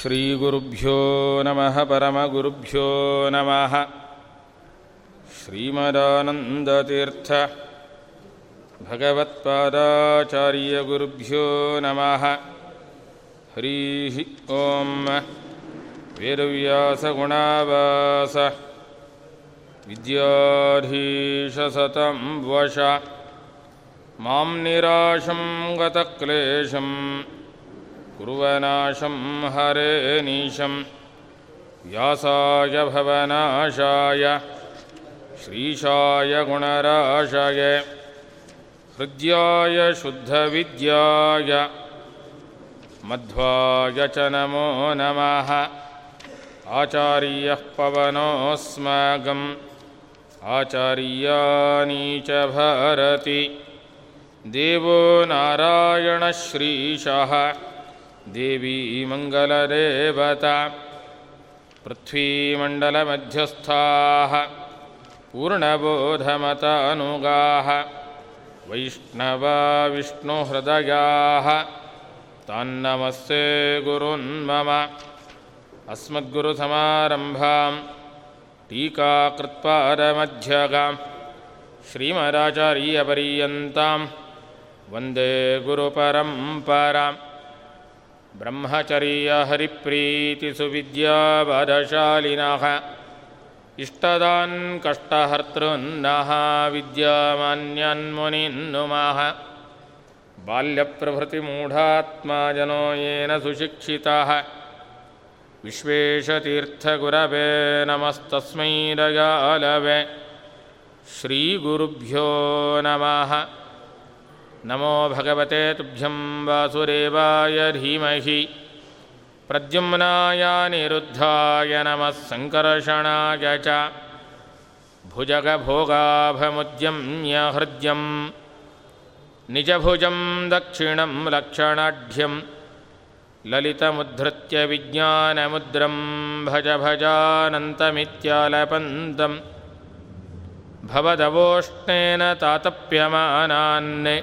श्रीगुरुभ्यो नमः परमगुरुभ्यो नमः। श्रीमदानन्दतीर्थ भगवत्पादाचार्यगुरुभ्यो नमः। हरिः ॐ वेदव्यासगुणावास। विद्याधीशसतं वश। मां निराशं गतक्लेशम् कुर्वनाशं हरेनीशं व्यासाय भवनाशाय। श्रीशाय गुणराशाय। हृद्याय शुद्धविद्याय। मध्वाय च नमो नमः आचार्यः पवनोऽस्माकम् आचार्यानी च भारति। देवो नारायणश्रीशः देवी मङ्गलदेवता। पृथ्वीमण्डलमध्यस्थाः। पूर्णबोधमतानुगाः। वैष्णवा विष्णुहृदयाः। तान्नमस्ते गुरुन्मम अस्मद्गुरुसमारम्भां टीकाकृत्पादमध्यगां श्रीमदाचार्यपर्यन्तां वन्दे गुरुपरम्पराम् ब्रह्मचर्यहरिप्रीतिसुविद्यावदशालिनः इष्टदान् कष्टहर्तॄन्नः विद्यामान्यान्मुनिन्नुमः बाल्यप्रभृतिमूढात्मा जनो येन सुशिक्षितः विश्वेशतीर्थगुरवे नमस्तस्मै दयालवे श्रीगुरुभ्यो नमः। नमो भगवते तुभ्यं वासुदेवाय धीमहि। प्रद्युम्नायानिरुद्धाय नमः सङ्कर्षणाय च। भुजगभोगाभमुद्यम्य हृद्यं निजभुजं दक्षिणं लक्षणाढ्यं ललितमुद्धृत्य विज्ञानमुद्रं भज भजानन्तमित्यालपन्तम् भवदवोष्णेन तातप्यमानान्।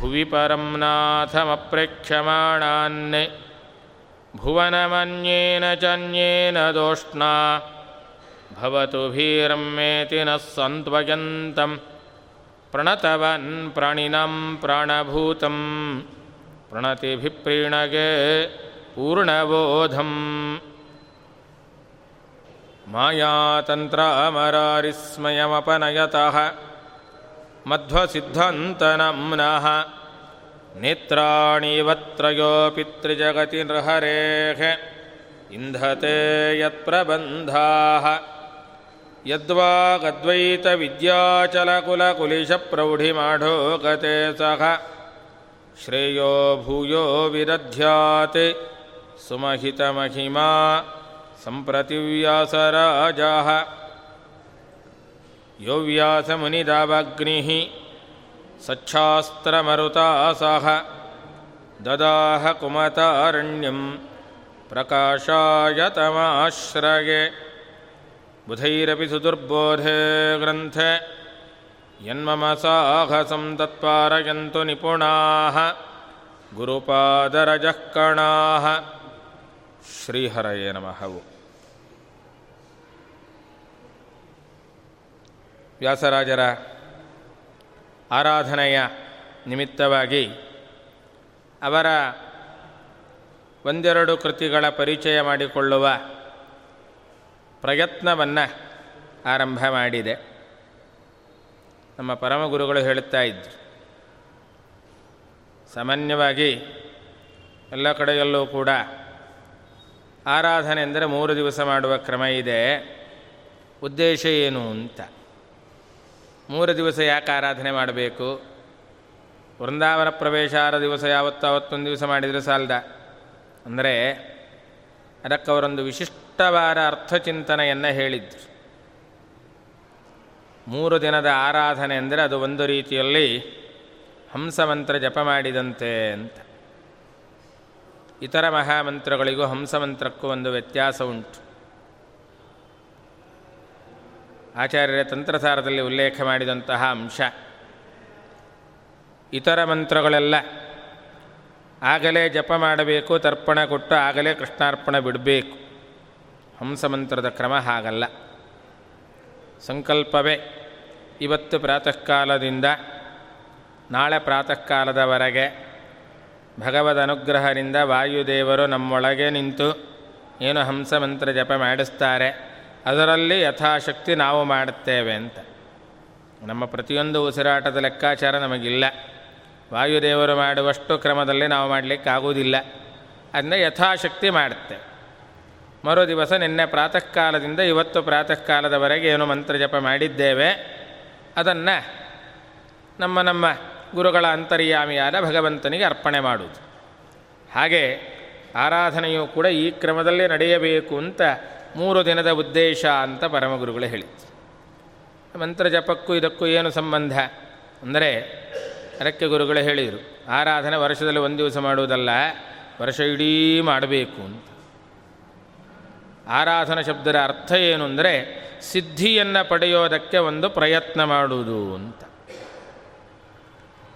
भुवि परं नाथमप्रेक्ष्यमाणान्। भुवनमन्येन चान्येन दोष्णा। भवतु भीरम्मेति नः सन्त्वयन्तं प्रणतवन् प्राणिनां प्राणभूतं प्रणतिभिप्रीणगे पूर्णबोधम् मायातन्त्रामरारिस्मयमपनयतः मध्वसिद्धन्तनम्नः नेत्राणीवत्रयोऽपि त्रिजगति नृहरेः इन्धते यत्प्रबन्धाः यद्वागद्वैतविद्याचलकुलकुलिशप्रौढिमाढोगते सः श्रेयो भूयो विदध्यात् सुमहितमहिमा सम्प्रति व्यासराजाः यो व्यासमुनिदावग्निः सच्छास्त्रमरुतासः। ददाह कुमतारण्यं प्रकाशाय तमाश्रये बुधैरपि सुदुर्बोधे ग्रन्थे यन्मम साहसं तत्पारयन्तु निपुणाः गुरुपादरजः कणाः ಶ್ರೀಹರಯೇ ನಮಃ ವ್ಯಾಸರಾಜರ ಆರಾಧನೆಯ ನಿಮಿತ್ತವಾಗಿ ಅವರ ಒಂದೆರಡು ಕೃತಿಗಳ ಪರಿಚಯ ಮಾಡಿಕೊಳ್ಳುವ ಪ್ರಯತ್ನವನ್ನು ಆರಂಭ ಮಾಡಿದೆ ನಮ್ಮ ಪರಮಗುರುಗಳು ಹೇಳುತ್ತಾ ಇದ್ದರು ಸಾಮಾನ್ಯವಾಗಿ ಎಲ್ಲ ಕಡೆಯಲ್ಲೂ ಕೂಡ ಆರಾಧನೆ ಅಂದರೆ ಮೂರು ದಿವಸ ಮಾಡುವ ಕ್ರಮ ಇದೆ. ಉದ್ದೇಶ ಏನು ಅಂತ. ಮೂರು ದಿವಸ ಯಾಕೆ ಆರಾಧನೆ ಮಾಡಬೇಕು? ವೃಂದಾವನ ಪ್ರವೇಶ ಆರ ದಿವಸ ಯಾವತ್ತು ಅವತ್ತೊಂದು ದಿವಸ ಮಾಡಿದರೆ ಸಾಲದ? ಅಂದರೆ ಅದಕ್ಕವರೊಂದು ವಿಶಿಷ್ಟವಾದ ಅರ್ಥಚಿಂತನೆಯನ್ನು ಹೇಳಿದ್ರು. ಮೂರು ದಿನದ ಆರಾಧನೆ ಅಂದರೆ ಅದು ಒಂದು ರೀತಿಯಲ್ಲಿ ಹಂಸಮಂತ್ರ ಜಪ ಮಾಡಿದಂತೆ ಅಂತ. ಇತರ ಮಹಾಮಂತ್ರಗಳಿಗೂ ಹಂಸಮಂತ್ರಕ್ಕೂ ಒಂದು ವ್ಯತ್ಯಾಸ ಉಂಟು. ಆಚಾರ್ಯರ ತಂತ್ರಸಾರದಲ್ಲಿ ಉಲ್ಲೇಖ ಮಾಡಿದಂತಹ ಅಂಶ. ಇತರ ಮಂತ್ರಗಳೆಲ್ಲ ಆಗಲೇ ಜಪ ಮಾಡಬೇಕು, ತರ್ಪಣ ಕೊಟ್ಟು ಆಗಲೇ ಕೃಷ್ಣಾರ್ಪಣ ಬಿಡಬೇಕು. ಹಂಸಮಂತ್ರದ ಕ್ರಮ ಹಾಗಲ್ಲ. ಸಂಕಲ್ಪವೇ ಇವತ್ತು ಪ್ರಾತಃ ಕಾಲದಿಂದ ನಾಳೆ ಪ್ರಾತಃ ಕಾಲದವರೆಗೆ ಭಗವದ್ ಅನುಗ್ರಹದಿಂದ ವಾಯುದೇವರು ನಮ್ಮೊಳಗೆ ನಿಂತು ಏನು ಹಂಸಮಂತ್ರ ಜಪ ಮಾಡಿಸ್ತಾರೆ, ಅದರಲ್ಲಿ ಯಥಾಶಕ್ತಿ ನಾವು ಮಾಡುತ್ತೇವೆ ಅಂತ. ನಮ್ಮ ಪ್ರತಿಯೊಂದು ಉಸಿರಾಟದ ಲೆಕ್ಕಾಚಾರ ನಮಗಿಲ್ಲ. ವಾಯುದೇವರು ಮಾಡುವಷ್ಟು ಕ್ರಮದಲ್ಲಿ ನಾವು ಮಾಡಲಿಕ್ಕಾಗುವುದಿಲ್ಲ. ಅದನ್ನ ಯಥಾಶಕ್ತಿ ಮಾಡುತ್ತೆ. ಮರು ದಿವಸ ನಿನ್ನೆ ಪ್ರಾತಃ ಕಾಲದಿಂದ ಇವತ್ತು ಪ್ರಾತಃ ಕಾಲದವರೆಗೆ ಏನು ಮಂತ್ರ ಜಪ ಮಾಡಿದ್ದೇವೆ ಅದನ್ನು ನಮ್ಮ ನಮ್ಮ ಗುರುಗಳ ಅಂತರ್ಯಾಮಿಯಾದ ಭಗವಂತನಿಗೆ ಅರ್ಪಣೆ ಮಾಡುವುದು. ಹಾಗೆ ಆರಾಧನೆಯು ಕೂಡ ಈ ಕ್ರಮದಲ್ಲಿ ನಡೆಯಬೇಕು ಅಂತ ಮೂರು ದಿನದ ಉದ್ದೇಶ ಅಂತ ಪರಮಗುರುಗಳು ಹೇಳಿದ್ರು. ಮಂತ್ರ ಜಪಕ್ಕೂ ಇದಕ್ಕೂ ಏನು ಸಂಬಂಧ? ಅಂದರೆ ಅದಕ್ಕೆ ಗುರುಗಳು ಹೇಳಿದರು, ಆರಾಧನೆ ವರ್ಷದಲ್ಲಿ ಒಂದು ದಿವಸ ಮಾಡುವುದಲ್ಲ, ವರ್ಷ ಇಡೀ ಮಾಡಬೇಕು ಅಂತ. ಆರಾಧನಾ ಶಬ್ದದ ಅರ್ಥ ಏನು ಅಂದರೆ ಸಿದ್ಧಿಯನ್ನು ಪಡೆಯೋದಕ್ಕೆ ಒಂದು ಪ್ರಯತ್ನ ಮಾಡುವುದು ಅಂತ.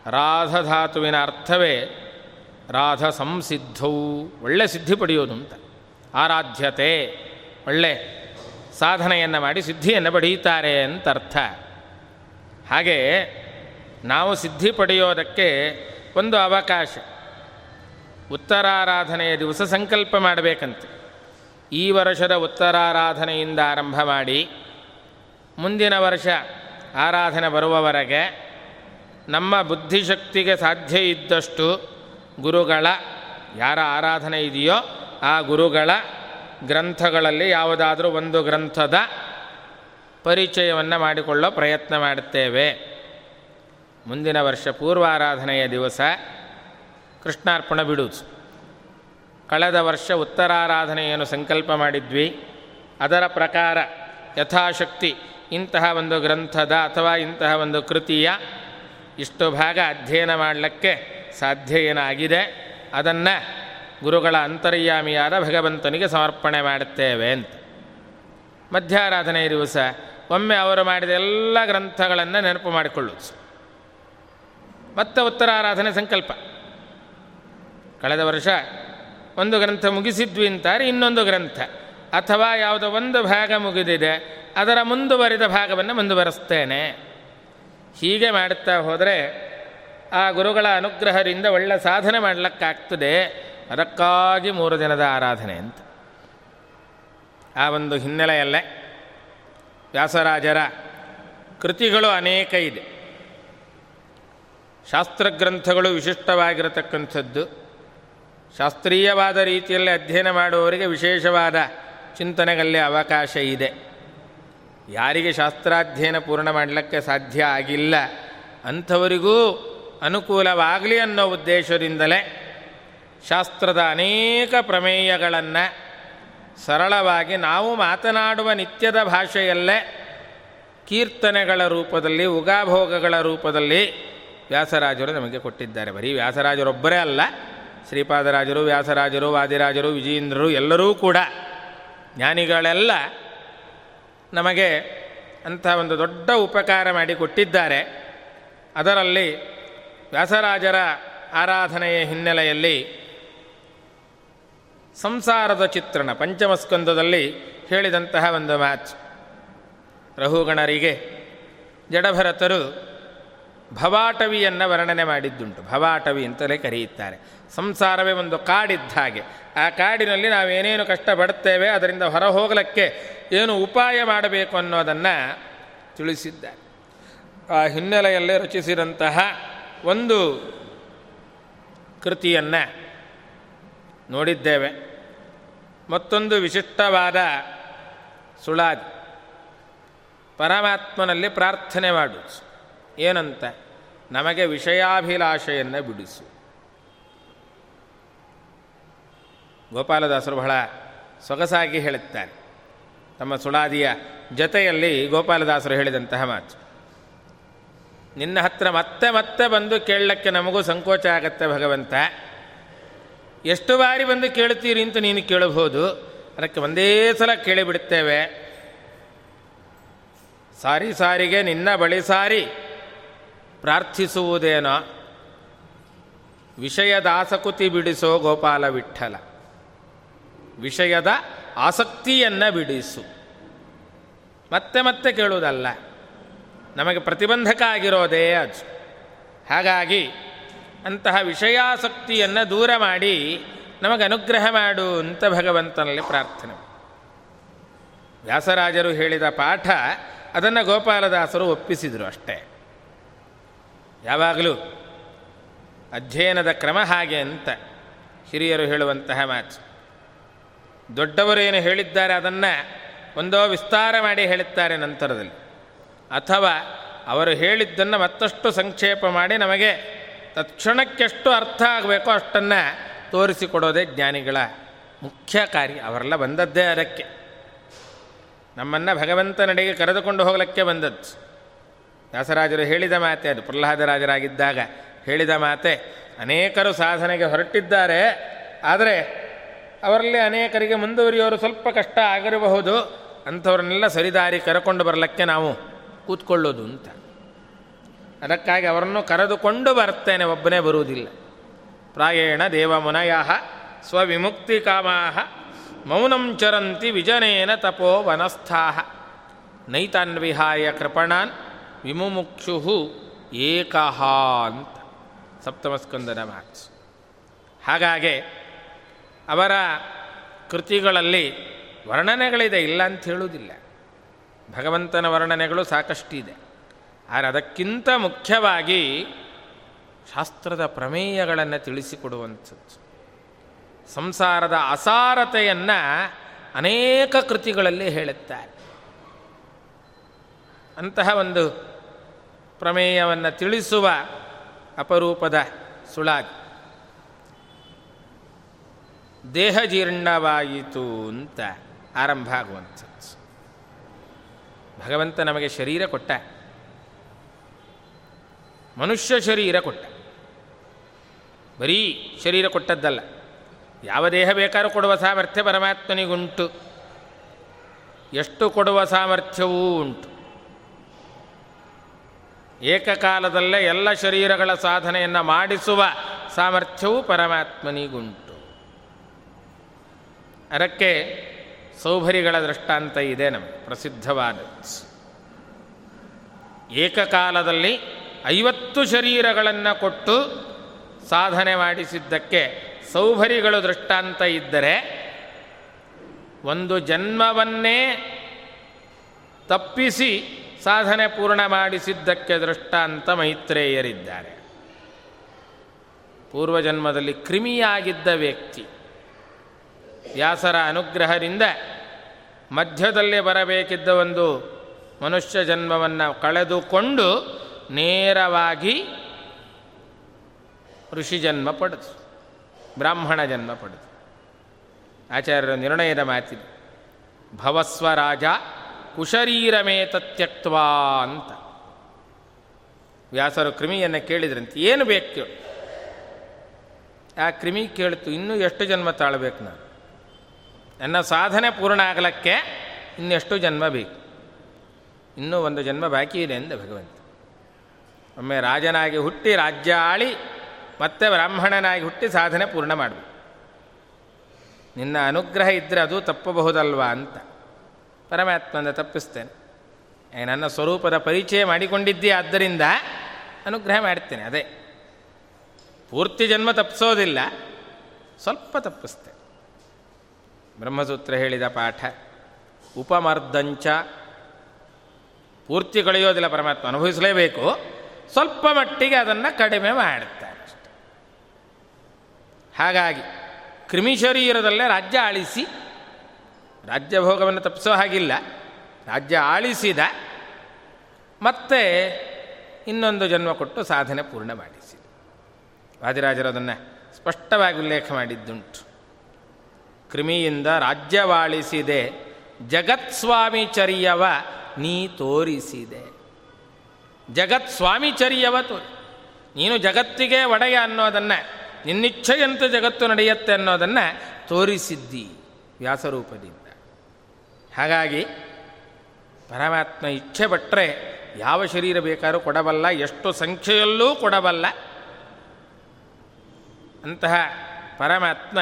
ರಾಧಧಾತುವಿನ ಅರ್ಥವೇ ರಾಧ ಸಂಸಿದ್ಧವು ಒಳ್ಳೆ ಸಿದ್ಧಿ ಪಡೆಯೋದು ಅಂತ. ಆರಾಧ್ಯತೆ, ಒಳ್ಳೆ ಸಾಧನೆಯನ್ನು ಮಾಡಿ ಸಿದ್ಧಿಯನ್ನು ಪಡೆಯುತ್ತಾರೆ ಅಂತ ಅರ್ಥ. ಹಾಗೆ ನಾವು ಸಿದ್ಧಿ ಪಡೆಯೋದಕ್ಕೆ ಒಂದು ಅವಕಾಶ. ಉತ್ತರಾರಾಧನೆಯ ದಿವಸ ಸಂಕಲ್ಪ ಮಾಡಬೇಕಂತೆ. ಈ ವರ್ಷದ ಉತ್ತರಾರಾಧನೆಯಿಂದ ಆರಂಭ ಮಾಡಿ ಮುಂದಿನ ವರ್ಷ ಆರಾಧನೆ ಬರುವವರೆಗೆ ನಮ್ಮ ಬುದ್ಧಿಶಕ್ತಿಗೆ ಸಾಧ್ಯ ಇದ್ದಷ್ಟು ಗುರುಗಳ ಯಾರ ಆರಾಧನೆ ಇದೆಯೋ ಆ ಗುರುಗಳ ಗ್ರಂಥಗಳಲ್ಲಿ ಯಾವುದಾದರೂ ಒಂದು ಗ್ರಂಥದ ಪರಿಚಯವನ್ನು ಮಾಡಿಕೊಳ್ಳೋ ಪ್ರಯತ್ನ ಮಾಡುತ್ತೇವೆ. ಮುಂದಿನ ವರ್ಷ ಪೂರ್ವಾರಾಧನೆಯ ದಿವಸ ಕೃಷ್ಣಾರ್ಪಣ ಬಿಡುವುದು. ಕಳೆದ ವರ್ಷ ಉತ್ತರಾರಾಧನೆಯನ್ನು ಸಂಕಲ್ಪ ಮಾಡಿದ್ವಿ. ಅದರ ಪ್ರಕಾರ ಯಥಾಶಕ್ತಿ ಇಂತಹ ಒಂದು ಗ್ರಂಥದ ಅಥವಾ ಇಂತಹ ಒಂದು ಕೃತಿಯ ಇಷ್ಟು ಭಾಗ ಅಧ್ಯಯನ ಮಾಡಲಿಕ್ಕೆ ಸಾಧ್ಯ ಏನಾಗಿದೆ? ಅದನ್ನು ಗುರುಗಳ ಅಂತರ್ಯಾಮಿಯಾದ ಭಗವಂತನಿಗೆ ಸಮರ್ಪಣೆ ಮಾಡುತ್ತೇವೆ ಅಂತ. ಮಧ್ಯಾರಾಧನೆ ದಿವಸ ಒಮ್ಮೆ ಅವರು ಮಾಡಿದ ಎಲ್ಲ ಗ್ರಂಥಗಳನ್ನು ನೆನಪು ಮಾಡಿಕೊಳ್ಳುವುದು. ಮತ್ತೆ ಉತ್ತರಾರಾಧನೆ ಸಂಕಲ್ಪ. ಕಳೆದ ವರ್ಷ ಒಂದು ಗ್ರಂಥ ಮುಗಿಸಿದ್ವಿ ಅಂತಾರೆ, ಇನ್ನೊಂದು ಗ್ರಂಥ. ಅಥವಾ ಯಾವುದೋ ಒಂದು ಭಾಗ ಮುಗಿದಿದೆ, ಅದರ ಮುಂದುವರಿದ ಭಾಗವನ್ನು ಮುಂದುವರೆಸ್ತೇನೆ. ಹೀಗೆ ಮಾಡುತ್ತಾ ಹೋದರೆ ಆ ಗುರುಗಳ ಅನುಗ್ರಹದಿಂದ ಒಳ್ಳೆ ಸಾಧನೆ ಮಾಡಲಿಕ್ಕಾಗ್ತದೆ. ಅದಕ್ಕಾಗಿ ಮೂರು ದಿನದ ಆರಾಧನೆ ಅಂತ. ಆ ಒಂದು ಹಿನ್ನೆಲೆಯಲ್ಲೇ ವ್ಯಾಸರಾಜರ ಕೃತಿಗಳು ಅನೇಕ ಇದೆ. ಶಾಸ್ತ್ರಗ್ರಂಥಗಳು ವಿಶಿಷ್ಟವಾಗಿರತಕ್ಕಂಥದ್ದು. ಶಾಸ್ತ್ರೀಯವಾದ ರೀತಿಯಲ್ಲಿ ಅಧ್ಯಯನ ಮಾಡುವವರಿಗೆ ವಿಶೇಷವಾದ ಚಿಂತನೆಗಲ್ಲಿ ಅವಕಾಶ ಇದೆ. ಯಾರಿಗೆ ಶಾಸ್ತ್ರಾಧ್ಯಯನ ಪೂರ್ಣ ಮಾಡಲಿಕ್ಕೆ ಸಾಧ್ಯ ಆಗಿಲ್ಲ, ಅಂಥವರಿಗೂ ಅನುಕೂಲವಾಗಲಿ ಅನ್ನೋ ಉದ್ದೇಶದಿಂದಲೇ ಶಾಸ್ತ್ರದ ಅನೇಕ ಪ್ರಮೇಯಗಳನ್ನು ಸರಳವಾಗಿ ನಾವು ಮಾತನಾಡುವ ನಿತ್ಯದ ಭಾಷೆಯಲ್ಲೇ ಕೀರ್ತನೆಗಳ ರೂಪದಲ್ಲಿ, ಉಗಾಭೋಗಗಳ ರೂಪದಲ್ಲಿ ವ್ಯಾಸರಾಜರು ನಮಗೆ ಕೊಟ್ಟಿದ್ದಾರೆ. ಬರೀ ವ್ಯಾಸರಾಜರೊಬ್ಬರೇ ಅಲ್ಲ ಶ್ರೀಪಾದರಾಜರು, ವ್ಯಾಸರಾಜರು, ವಾದಿರಾಜರು, ವಿಜಯೇಂದ್ರರು ಎಲ್ಲರೂ ಕೂಡ ಜ್ಞಾನಿಗಳೆಲ್ಲ ನಮಗೆ ಅಂಥ ಒಂದು ದೊಡ್ಡ ಉಪಕಾರ ಮಾಡಿ ಕೊಟ್ಟಿದ್ದಾರೆ. ಅದರಲ್ಲಿ ವ್ಯಾಸರಾಜರ ಆರಾಧನೆಯ ಹಿನ್ನೆಲೆಯಲ್ಲಿ ಸಂಸಾರದ ಚಿತ್ರಣ, ಪಂಚಮಸ್ಕಂದದಲ್ಲಿ ಹೇಳಿದಂತಹ ಒಂದು ಮ್ಯಾಚ್ ರಹುಗಣರಿಗೆ ಜಡಭರತರು ಭವಾಟವಿಯನ್ನು ವರ್ಣನೆ ಮಾಡಿದ್ದುಂಟು. ಭವಾಟವಿ ಅಂತಲೇ ಕರೆಯುತ್ತಾರೆ. ಸಂಸಾರವೇ ಒಂದು ಕಾಡಿದ್ದ ಹಾಗೆ. ಆ ಕಾಡಿನಲ್ಲಿ ನಾವೇನೇನು ಕಷ್ಟಪಡುತ್ತೇವೆ, ಅದರಿಂದ ಹೊರ ಹೋಗಲಿಕ್ಕೆ ಏನು ಉಪಾಯ ಮಾಡಬೇಕು ಅನ್ನೋದನ್ನು ತಿಳಿಸಿದ್ದಾರೆ. ಆ ಹಿನ್ನೆಲೆಯಲ್ಲೇ ರಚಿಸಿದಂತಹ ಒಂದು ಕೃತಿಯನ್ನು ನೋಡಿದ್ದೇವೆ. ಮತ್ತೊಂದು ವಿಶಿಷ್ಟವಾದ ಸುಳಾದಿ. ಪರಮಾತ್ಮನಲ್ಲಿ ಪ್ರಾರ್ಥನೆ ಮಾಡು ಏನಂತ? ನಮಗೆ ವಿಷಯಾಭಿಲಾಷೆಯನ್ನು ಬಿಡಿಸು. ಗೋಪಾಲದಾಸರು ಬಹಳ ಸೊಗಸಾಗಿ ಹೇಳುತ್ತಾರೆ. ತಮ್ಮ ಸುಳಾದಿಯ ಜೊತೆಯಲ್ಲಿ ಗೋಪಾಲದಾಸರು ಹೇಳಿದಂತಹ ಮಾತು. ನಿನ್ನ ಹತ್ರ ಮತ್ತೆ ಮತ್ತೆ ಬಂದು ಕೇಳಲಿಕ್ಕೆ ನಮಗೂ ಸಂಕೋಚ ಆಗತ್ತೆ ಭಗವಂತ. ಎಷ್ಟು ಬಾರಿ ಬಂದು ಕೇಳುತ್ತೀರಿ ಅಂತ ನೀನು ಕೇಳಬಹುದು. ಅದಕ್ಕೆ ಒಂದೇ ಸಲ ಕೇಳಿಬಿಡುತ್ತೇವೆ. ಸಾರಿ ಸಾರಿಗೆ, ನಿನ್ನ ಬಳಿ ಸಾರಿ ಪ್ರಾರ್ಥಿಸುವುದೇನೋ. ವಿಷಯ ದಾಸಕುತಿ ಬಿಡಿಸೋ ಗೋಪಾಲ ವಿಠಲ. ವಿಷಯದ ಆಸಕ್ತಿಯನ್ನು ಬಿಡಿಸು. ಮತ್ತೆ ಮತ್ತೆ ಕೇಳುವುದಲ್ಲ. ನಮಗೆ ಪ್ರತಿಬಂಧಕ ಆಗಿರೋದೇ ಅದು. ಹಾಗಾಗಿ ಅಂತಹ ವಿಷಯಾಸಕ್ತಿಯನ್ನು ದೂರ ಮಾಡಿ ನಮಗೆ ಅನುಗ್ರಹ ಮಾಡು ಅಂತ ಭಗವಂತನಲ್ಲಿ ಪ್ರಾರ್ಥನೆ. ವ್ಯಾಸರಾಜರು ಹೇಳಿದ ಪಾಠ ಅದನ್ನು ಗೋಪಾಲದಾಸರು ಒಪ್ಪಿಸಿದರು ಅಷ್ಟೇ. ಯಾವಾಗಲೂ ಅಧ್ಯಯನದ ಕ್ರಮ ಹಾಗೆ ಅಂತ ಹಿರಿಯರು ಹೇಳುವಂತಹ ಮಾತು. ದೊಡ್ಡವರು ಏನು ಹೇಳಿದ್ದಾರೆ ಅದನ್ನು ಒಂದೋ ವಿಸ್ತಾರ ಮಾಡಿ ಹೇಳುತ್ತಾರೆ ನಂತರದಲ್ಲಿ. ಅಥವಾ ಅವರು ಹೇಳಿದ್ದನ್ನು ಮತ್ತಷ್ಟು ಸಂಕ್ಷೇಪ ಮಾಡಿ ನಮಗೆ ತತ್ಕ್ಷಣಕ್ಕೆಷ್ಟು ಅರ್ಥ ಆಗಬೇಕೋ ಅಷ್ಟನ್ನು ತೋರಿಸಿಕೊಡೋದೇ ಜ್ಞಾನಿಗಳ ಮುಖ್ಯ ಕಾರ್ಯ. ಅವರೆಲ್ಲ ಬಂದದ್ದೇ ಅದಕ್ಕೆ. ನಮ್ಮನ್ನು ಭಗವಂತನಡೆಗೆ ಕರೆದುಕೊಂಡು ಹೋಗಲಿಕ್ಕೆ ಬಂದದ್ದು. ದಾಸರಾಜರು ಹೇಳಿದ ಮಾತೆ, ಅದು ಪ್ರಹ್ಲಾದರಾಜರಾಗಿದ್ದಾಗ ಹೇಳಿದ ಮಾತೆ, ಅನೇಕರು ಸಾಧನೆಗೆ ಹೊರಟಿದ್ದಾರೆ. ಆದರೆ ಅವರಲ್ಲಿ ಅನೇಕರಿಗೆ ಮುಂದುವರಿಯೋರು ಸ್ವಲ್ಪ ಕಷ್ಟ ಆಗಿರಬಹುದು. ಅಂಥವ್ರನ್ನೆಲ್ಲ ಸರಿದಾರಿ ಕರೆಕೊಂಡು ಬರಲಿಕ್ಕೆ ನಾವು ಕೂತ್ಕೊಳ್ಳೋದು ಅಂತ. ಅದಕ್ಕಾಗಿ ಅವರನ್ನು ಕರೆದುಕೊಂಡು ಬರ್ತೇನೆ, ಒಬ್ಬನೇ ಬರುವುದಿಲ್ಲ. ಪ್ರಾಯೇಣ ದೇವಮುನಯ ಸ್ವವಿಮುಕ್ತಿ ಮೌನಂ ಚರಂತಿ ವಿಜನೇನ ತಪೋ ವನಸ್ಥಾ ನೈತಾನ್ವಿಹಾಯ ಕೃಪಣಾನ್ ವಿಮುಮುಕ್ಷು ಏಕಹ ಅಂತ ಸಪ್ತಮಸ್ಕಂದನ ಮಾತು ಹಾಗಾಗಿ ಅವರ ಕೃತಿಗಳಲ್ಲಿ ವರ್ಣನೆಗಳಿದೆ, ಇಲ್ಲ ಅಂತ ಹೇಳುವುದಿಲ್ಲ. ಭಗವಂತನ ವರ್ಣನೆಗಳು ಸಾಕಷ್ಟಿದೆ. ಆದರೆ ಅದಕ್ಕಿಂತ ಮುಖ್ಯವಾಗಿ ಶಾಸ್ತ್ರದ ಪ್ರಮೇಯಗಳನ್ನು ತಿಳಿಸಿಕೊಡುವಂಥದ್ದು. ಸಂಸಾರದ ಅಸಾರತೆಯನ್ನು ಅನೇಕ ಕೃತಿಗಳಲ್ಲಿ ಹೇಳುತ್ತಾರೆ. ಅಂತಹ ಒಂದು ಪ್ರಮೇಯವನ್ನು ತಿಳಿಸುವ ಅಪರೂಪದ ಸುಳಾಗಿ. ದೇಹ ಜೀರ್ಣವಾಯಿತು ಅಂತ ಆರಂಭ ಆಗುವಂಥದ್ದು. ಭಗವಂತ ನಮಗೆ ಶರೀರ ಕೊಟ್ಟ. ಮನುಷ್ಯ ಶರೀರ ಕೊಟ್ಟ. ಬರೀ ಶರೀರ ಕೊಟ್ಟದ್ದಲ್ಲ. ಯಾವ ದೇಹ ಬೇಕಾದ್ರೂ ಕೊಡುವ ಸಾಮರ್ಥ್ಯ ಪರಮಾತ್ಮನಿಗುಂಟು. ಎಷ್ಟು ಕೊಡುವ ಸಾಮರ್ಥ್ಯವೂ ಉಂಟು. ಏಕಕಾಲದಲ್ಲೇ ಎಲ್ಲ ಶರೀರಗಳ ಸಾಧನೆಯನ್ನು ಮಾಡಿಸುವ ಸಾಮರ್ಥ್ಯವೂ ಪರಮಾತ್ಮನಿಗುಂಟು. ಅದಕ್ಕೆ ಸೌಭರಿಗಳ ದೃಷ್ಟಾಂತ ಇದೆ ನಮ್ಮ ಪ್ರಸಿದ್ಧವಾದ. ಏಕಕಾಲದಲ್ಲಿ ಐವತ್ತು ಶರೀರಗಳನ್ನು ಕೊಟ್ಟು ಸಾಧನೆ ಮಾಡಿಸಿದ್ದಕ್ಕೆ ಸೌಭರಿಗಳು ದೃಷ್ಟಾಂತ ಇದ್ದರೆ ಒಂದು ಜನ್ಮವನ್ನೇ ತಪ್ಪಿಸಿ ಸಾಧನೆ ಪೂರ್ಣ ಮಾಡಿಸಿದ್ದಕ್ಕೆ ದೃಷ್ಟಾಂತ ಮೈತ್ರೇಯರಿದ್ದಾರೆ. ಪೂರ್ವಜನ್ಮದಲ್ಲಿ ಕ್ರಿಮಿಯಾಗಿದ್ದ ವ್ಯಕ್ತಿ. ವ್ಯಾಸರ ಅನುಗ್ರಹದಿಂದ ಮಧ್ಯದಲ್ಲಿ ಬರಬೇಕಿದ್ದ ಒಂದು ಮನುಷ್ಯ ಜನ್ಮವನ್ನು ಕಳೆದುಕೊಂಡು ನೇರವಾಗಿ ಋಷಿ ಜನ್ಮ ಪಡೆದು, ಬ್ರಾಹ್ಮಣ ಜನ್ಮ ಪಡೆದು. ಆಚಾರ್ಯರ ನಿರ್ಣಯದ ಮಾತಿದೆ ಭವಸ್ವರಾಜ ಕುಶರೀರಮೇತತ್ಯಕ್ವ ಅಂತ. ವ್ಯಾಸರು ಕ್ರಿಮಿಯನ್ನು ಕೇಳಿದ್ರಂತೆ, ಏನು ಬೇಕು? ಆ ಕ್ರಿಮಿ ಕೇಳ್ತು, ಇನ್ನೂ ಎಷ್ಟು ಜನ್ಮ ತಾಳ್ಬೇಕು ನಾನು? ನನ್ನ ಸಾಧನೆ ಪೂರ್ಣ ಆಗಲಿಕ್ಕೆ ಇನ್ನೆಷ್ಟು ಜನ್ಮ ಬೇಕು? ಇನ್ನೂ ಒಂದು ಜನ್ಮ ಬಾಕಿ ಇದೆ ಎಂದು ಭಗವಂತ. ಒಮ್ಮೆ ರಾಜನಾಗಿ ಹುಟ್ಟಿ ರಾಜ್ಯ ಆಳಿ ಮತ್ತೆ ಬ್ರಾಹ್ಮಣನಾಗಿ ಹುಟ್ಟಿ ಸಾಧನೆ ಪೂರ್ಣ ಮಾಡಬೇಕು. ನಿನ್ನ ಅನುಗ್ರಹ ಇದ್ದರೆ ಅದು ತಪ್ಪಬಹುದಲ್ವಾ ಅಂತ ಪರಮಾತ್ಮನ ತಪ್ಪಿಸ್ತೇನೆ. ನನ್ನ ಸ್ವರೂಪದ ಪರಿಚಯ ಮಾಡಿಕೊಂಡಿದ್ದೀ ಆದ್ದರಿಂದ ಅನುಗ್ರಹ ಮಾಡ್ತೇನೆ, ಅದೇ. ಪೂರ್ತಿ ಜನ್ಮ ತಪ್ಪಿಸೋದಿಲ್ಲ ಸ್ವಲ್ಪ ತಪ್ಪಿಸ್ತೇನೆ. ಬ್ರಹ್ಮಸೂತ್ರ ಹೇಳಿದ ಪಾಠ. ಉಪಮರ್ದಂಚ ಪೂರ್ತಿ ಕಳೆಯೋದಿಲ್ಲ ಪರಮಾತ್ಮ, ಅನುಭವಿಸಲೇಬೇಕು. ಸ್ವಲ್ಪ ಮಟ್ಟಿಗೆ ಅದನ್ನು ಕಡಿಮೆ ಮಾಡುತ್ತಾರೆ ಹಾಗಾಗಿ ಕ್ರಿಮಿ ಶರೀರದಲ್ಲೇ ರಾಜ್ಯ ಆಳಿಸಿ, ರಾಜ್ಯ ಭೋಗವನ್ನು ತಪ್ಪಿಸೋ ಹಾಗಿಲ್ಲ. ರಾಜ್ಯ ಆಳಿಸಿದ, ಮತ್ತೆ ಇನ್ನೊಂದು ಜನ್ಮ ಕೊಟ್ಟು ಸಾಧನೆ ಪೂರ್ಣ ಮಾಡಿಸಿ ವಾದಿರಾಜರು ಅದನ್ನು ಸ್ಪಷ್ಟವಾಗಿ ಉಲ್ಲೇಖ ಮಾಡಿದ್ದುಂಟು. ಕ್ರಿಮಿಯಿಂದ ರಾಜ್ಯವಾಳಿಸಿದೆ. ಜಗತ್ಸ್ವಾಮಿಚರ್ಯವ ನೀ ತೋರಿಸಿದೆ. ಜಗತ್ ಸ್ವಾಮಿಚರ್ಯವ ತೋರಿ ನೀನು ಜಗತ್ತಿಗೆ ಒಡೆಯ ಅನ್ನೋದನ್ನು, ನಿನ್ನಿಚ್ಛೆಯಂತೆ ಜಗತ್ತು ನಡೆಯುತ್ತೆ ಅನ್ನೋದನ್ನು ತೋರಿಸಿದ್ದಿ ವ್ಯಾಸರೂಪದಿಂದ. ಹಾಗಾಗಿ ಪರಮಾತ್ಮ ಇಚ್ಛೆ ಬಿಟ್ಟರೆ ಯಾವ ಶರೀರ ಬೇಕಾದ್ರೂ ಕೊಡಬಲ್ಲ, ಎಷ್ಟು ಸಂಖ್ಯೆಯಲ್ಲೂ ಕೊಡಬಲ್ಲ. ಅಂತಹ ಪರಮಾತ್ಮ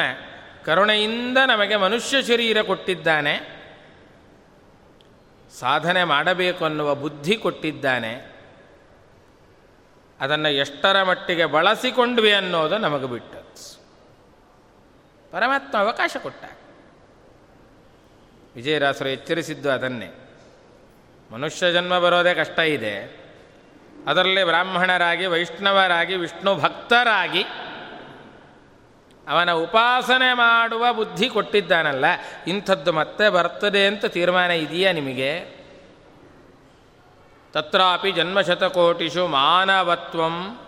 ಕರುಣೆಯಿಂದ ನಮಗೆ ಮನುಷ್ಯ ಶರೀರ ಕೊಟ್ಟಿದ್ದಾನೆ, ಸಾಧನೆ ಮಾಡಬೇಕು ಅನ್ನುವ ಬುದ್ಧಿ ಕೊಟ್ಟಿದ್ದಾನೆ, ಅದನ್ನು ಎಷ್ಟರ ಮಟ್ಟಿಗೆ ಬಳಸಿಕೊಂಡ್ವಿ ಅನ್ನೋದು ನಮಗೆ ಬಿಟ್ಟು ಪರಮಾತ್ಮ ಅವಕಾಶ ಕೊಟ್ಟ ವಿಜಯರಾಸರು ಎಚ್ಚರಿಸಿದ್ದು ಅದನ್ನೇ. ಮನುಷ್ಯ ಜನ್ಮ ಬರೋದೇ ಕಷ್ಟ ಇದೆ. ಅದರಲ್ಲಿ ಬ್ರಾಹ್ಮಣರಾಗಿ, ವೈಷ್ಣವರಾಗಿ, ವಿಷ್ಣು ಭಕ್ತರಾಗಿ ಅವನ ಉಪಾಸನೆ ಮಾಡುವ ಬುದ್ಧಿ ಕೊಟ್ಟಿದ್ದಾನಲ್ಲ, ಇಂಥದ್ದು ಮತ್ತೆ ಬರ್ತದೆ ಅಂತ ತೀರ್ಮಾನ ಇದೆಯಾ ನಿಮಗೆ? ತತ್ರಾಪಿ ಜನ್ಮಶತಕೋಟಿಷು ಮಾನವತ್ವಂ,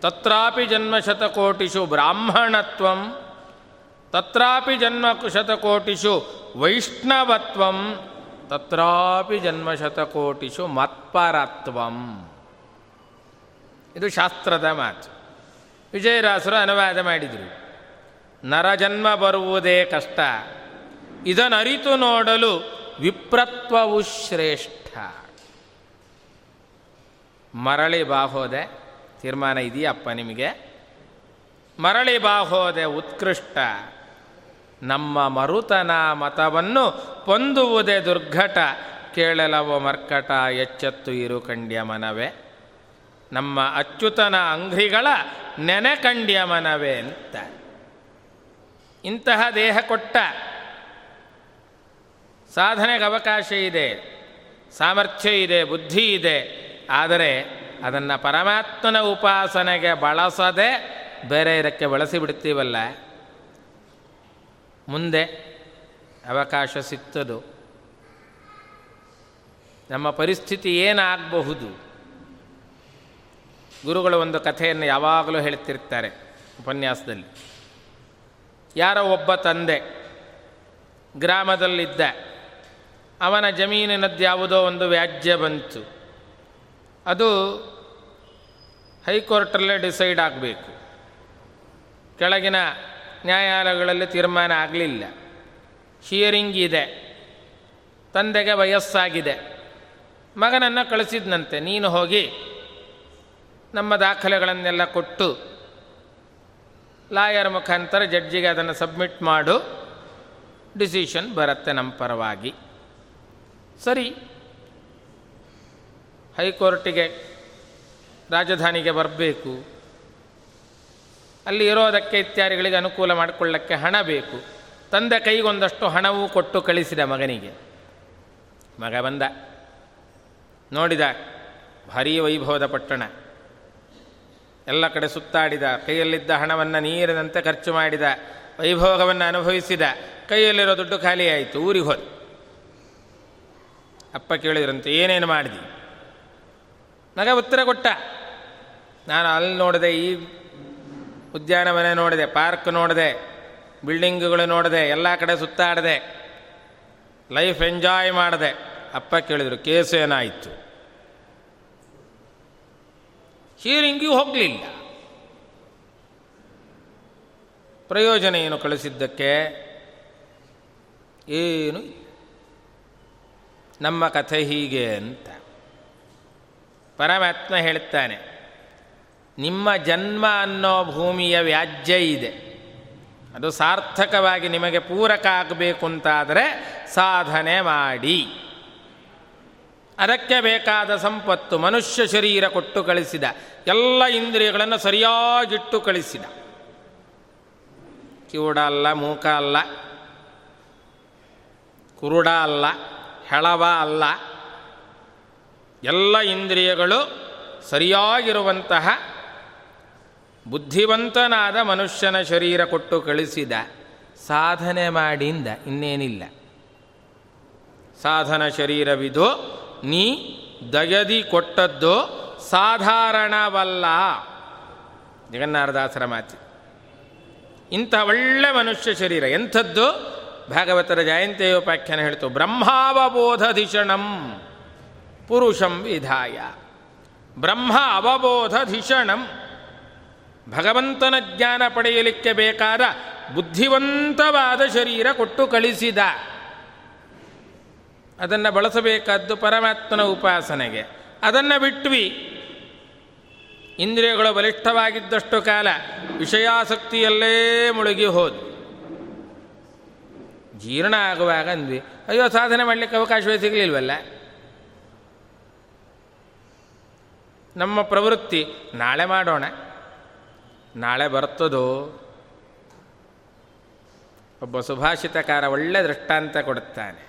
ತತ್ರಾಪಿ ಜನ್ಮಶತಕೋಟಿಷು ಬ್ರಾಹ್ಮಣತ್ವಂ, ತತ್ರಾಪಿ ಜನ್ಮ ಶತಕೋಟಿಷು ವೈಷ್ಣವತ್ವಂ, ತತ್ರಾಪಿ ಜನ್ಮಶತಕೋಟಿಷು ಮತ್ಪರತ್ವಂ. ಇದು ಶಾಸ್ತ್ರದ ಮಾತು. ವಿಜಯರಾಸರು ಅನುವಾದ ಮಾಡಿದರು. ನರಜನ್ಮ ಬರುವುದೇ ಕಷ್ಟ. ಇದನ್ನರಿತು ನೋಡಲು ವಿಪ್ರತ್ವವು ಶ್ರೇಷ್ಠ. ಮರಳಿ ಬಾಹೋದೆ ತೀರ್ಮಾನ ಇದೆಯಪ್ಪ ನಿಮಗೆ? ಮರಳಿ ಬಾಹೋದೆ ಉತ್ಕೃಷ್ಟ. ನಮ್ಮ ಮರುತನ ಮತವನ್ನು ಪೊಂದುವುದೇ ದುರ್ಘಟ. ಕೇಳಲವ ಮರ್ಕಟ, ಎಚ್ಚೆತ್ತು ಇರು ಕಂಡ್ಯ ಮನವೇ. ನಮ್ಮ ಅಚ್ಯುತನ ಅಂಗ್ರಿಗಳ ನೆನೆ ಕಂಡ್ಯ ಮನವೇ ಅಂತ. ಇಂತಹ ದೇಹ ಕೊಟ್ಟ ಸಾಧನೆಗೆ ಅವಕಾಶ ಇದೆ, ಸಾಮರ್ಥ್ಯ ಇದೆ, ಬುದ್ಧಿ ಇದೆ, ಆದರೆ ಅದನ್ನು ಪರಮಾತ್ಮನ ಉಪಾಸನೆಗೆ ಬಳಸದೆ ಬೇರೆ ಇದಕ್ಕೆ ಬಳಸಿಬಿಡ್ತೀವಲ್ಲ ಮುಂದೆ ಅವಕಾಶ ಸಿಕ್ತದು ನಮ್ಮ ಪರಿಸ್ಥಿತಿ ಏನಾಗಬಹುದು? ಗುರುಗಳು ಒಂದು ಕಥೆಯನ್ನು ಯಾವಾಗಲೂ ಹೇಳ್ತಿರ್ತಾರೆ ಉಪನ್ಯಾಸದಲ್ಲಿ. ಯಾರೋ ಒಬ್ಬ ತಂದೆ ಗ್ರಾಮದಲ್ಲಿದ್ದ, ಅವನ ಜಮೀನಿನದ್ದು ಯಾವುದೋ ಒಂದು ವ್ಯಾಜ್ಯ ಬಂತು. ಅದು ಹೈಕೋರ್ಟಲ್ಲೇ ಡಿಸೈಡ್ ಆಗಬೇಕು. ಕೆಳಗಿನ ನ್ಯಾಯಾಲಯಗಳಲ್ಲಿ ತೀರ್ಮಾನ ಆಗಲಿಲ್ಲ. ಹಿಯರಿಂಗ್ ಇದೆ. ತಂದೆಗೆ ವಯಸ್ಸಾಗಿದೆ. ಮಗನನ್ನು ಕಳಿಸಿದ್ನಂತೆ. ನೀನು ಹೋಗಿ ನಮ್ಮ ದಾಖಲೆಗಳನ್ನೆಲ್ಲ ಕೊಟ್ಟು ಲಾಯರ್ ಮುಖಾಂತರ ಜಡ್ಜಿಗೆ ಅದನ್ನು ಸಬ್ಮಿಟ್ ಮಾಡು. ಡಿಸಿಷನ್ ಬರುತ್ತೆ ನಮ್ಮ ಪರವಾಗಿ. ಸರಿ. ಹೈಕೋರ್ಟಿಗೆ, ರಾಜಧಾನಿಗೆ ಬರಬೇಕು. ಅಲ್ಲಿ ಇರೋದಕ್ಕೆ ಇತ್ಯಾದಿಗಳಿಗೆ ಅನುಕೂಲ ಮಾಡಿಕೊಳ್ಳಕ್ಕೆ ಹಣ ಬೇಕು. ತಂದೆ ಕೈಗೊಂದಷ್ಟು ಹಣವೂ ಕೊಟ್ಟು ಕಳಿಸಿದ ಮಗನಿಗೆ. ಮಗ ಬಂದ. ನೋಡಿದ. ಭಾರೀ ವೈಭವದ ಪಟ್ಟಣ. ಎಲ್ಲ ಕಡೆ ಸುತ್ತಾಡಿದ, ಕೈಯಲ್ಲಿದ್ದ ಹಣವನ್ನು ನೀರಿನಂತೆ ಖರ್ಚು ಮಾಡಿದ, ವೈಭೋಗವನ್ನು ಅನುಭವಿಸಿದ, ಕೈಯಲ್ಲಿರೋ ದುಡ್ಡು ಖಾಲಿಯಾಯಿತು ಊರಿಗೆ ಹೋದ. ಅಪ್ಪ ಕೇಳಿದ್ರಂತೆ, ಏನೇನು ಮಾಡಿದಿ? ನಗ ಉತ್ತರ ಕೊಟ್ಟ. ನಾನು ಅಲ್ಲಿ ನೋಡಿದೆ, ಈ ಉದ್ಯಾನವನ ನೋಡಿದೆ, ಪಾರ್ಕ್ ನೋಡಿದೆ, ಬಿಲ್ಡಿಂಗ್ಗಳು ನೋಡಿದೆ, ಎಲ್ಲ ಕಡೆ ಸುತ್ತಾಡಿದೆ, ಲೈಫ್ ಎಂಜಾಯ್ ಮಾಡಿದೆ, ಅಪ್ಪ ಕೇಳಿದರು, ಕೇಸು ಏನಾಯಿತು? ಹೀರಿಂಗಿಯೂ ಹೋಗಲಿಲ್ಲ. ಪ್ರಯೋಜನ ಏನು ಕಳಿಸಿದ್ದಕ್ಕೆ ಏನು ನಮ್ಮ ಕಥೆ ಹೀಗೆ ಅಂತ. ಪರಮಾತ್ಮ ಹೇಳ್ತಾನೆ ನಿಮ್ಮ ಜನ್ಮ ಅನ್ನೋ ಭೂಮಿಯ ವ್ಯಾಜ್ಯ ಇದೆ. ಅದು ಸಾರ್ಥಕವಾಗಿ ನಿಮಗೆ ಪೂರಕ ಆಗಬೇಕು ಅಂತಾದರೆ ಸಾಧನೆ ಮಾಡಿ. ಅದಕ್ಕೆ ಬೇಕಾದ ಸಂಪತ್ತು ಮನುಷ್ಯ ಶರೀರ ಕೊಟ್ಟು ಕಳಿಸಿದ. ಎಲ್ಲ ಇಂದ್ರಿಯಗಳನ್ನು ಸರಿಯಾಗಿಟ್ಟು ಕಳಿಸಿದ. ಕಿವುಡ ಅಲ್ಲ, ಮೂಕ ಅಲ್ಲ, ಕುರುಡ ಅಲ್ಲ, ಹೆಳವ ಅಲ್ಲ. ಎಲ್ಲ ಇಂದ್ರಿಯಗಳು ಸರಿಯಾಗಿರುವಂತಹ ಬುದ್ಧಿವಂತನಾದ ಮನುಷ್ಯನ ಶರೀರ ಕೊಟ್ಟು ಕಳಿಸಿದ. ಸಾಧನೆ ಮಾಡಿಂದ ಇನ್ನೇನಿಲ್ಲ. ಸಾಧನ ಶರೀರವಿದು ನೀ ದಗದಿ ಕೊಟ್ಟದ್ದು ಸಾಧಾರಣವಲ್ಲ. ಜಗನ್ನಾಥದಾಸರ ಮಾತಿ. ಇಂಥ ಒಳ್ಳೆ ಮನುಷ್ಯ ಶರೀರ, ಎಂಥದ್ದು? ಭಾಗವತರ ಜಯಂತಿಯೋಪಾಖ್ಯಾನ ಹೇಳ್ತು ಬ್ರಹ್ಮಾವಬೋಧಧಿಷಣಂ ಪುರುಷಂ ವಿಧಾಯ. ಬ್ರಹ್ಮ ಅವಬೋಧಧಿಷಣಂ ಭಗವಂತನ ಜ್ಞಾನ ಪಡೆಯಲಿಕ್ಕೆ ಬೇಕಾದ ಬುದ್ಧಿವಂತವಾದ ಶರೀರ ಕೊಟ್ಟು ಕಳಿಸಿದ. ಅದನ್ನು ಬಳಸಬೇಕಾದ್ದು ಪರಮಾತ್ಮನ ಉಪಾಸನೆಗೆ. ಅದನ್ನು ಬಿಟ್ವಿ. ಇಂದ್ರಿಯಗಳು ಬಲಿಷ್ಠವಾಗಿದ್ದಷ್ಟು ಕಾಲ ವಿಷಯಾಸಕ್ತಿಯಲ್ಲೇ ಮುಳುಗಿ ಹೋದ್ವಿ. ಜೀರ್ಣ ಆಗುವಾಗ ಅಂದ್ವಿ, ಅಯ್ಯೋ ಸಾಧನೆ ಮಾಡಲಿಕ್ಕೆ ಅವಕಾಶವೇ ಸಿಗಲಿಲ್ವಲ್ಲ? ನಮ್ಮ ಪ್ರವೃತ್ತಿ, ನಾಳೆ ಮಾಡೋಣ. ನಾಳೆ ಬರ್ತದೋ? ಒಬ್ಬ ಸುಭಾಷಿತಕಾರ ಒಳ್ಳೆ ದೃಷ್ಟಾಂತ ಕೊಡುತ್ತಾನೆ.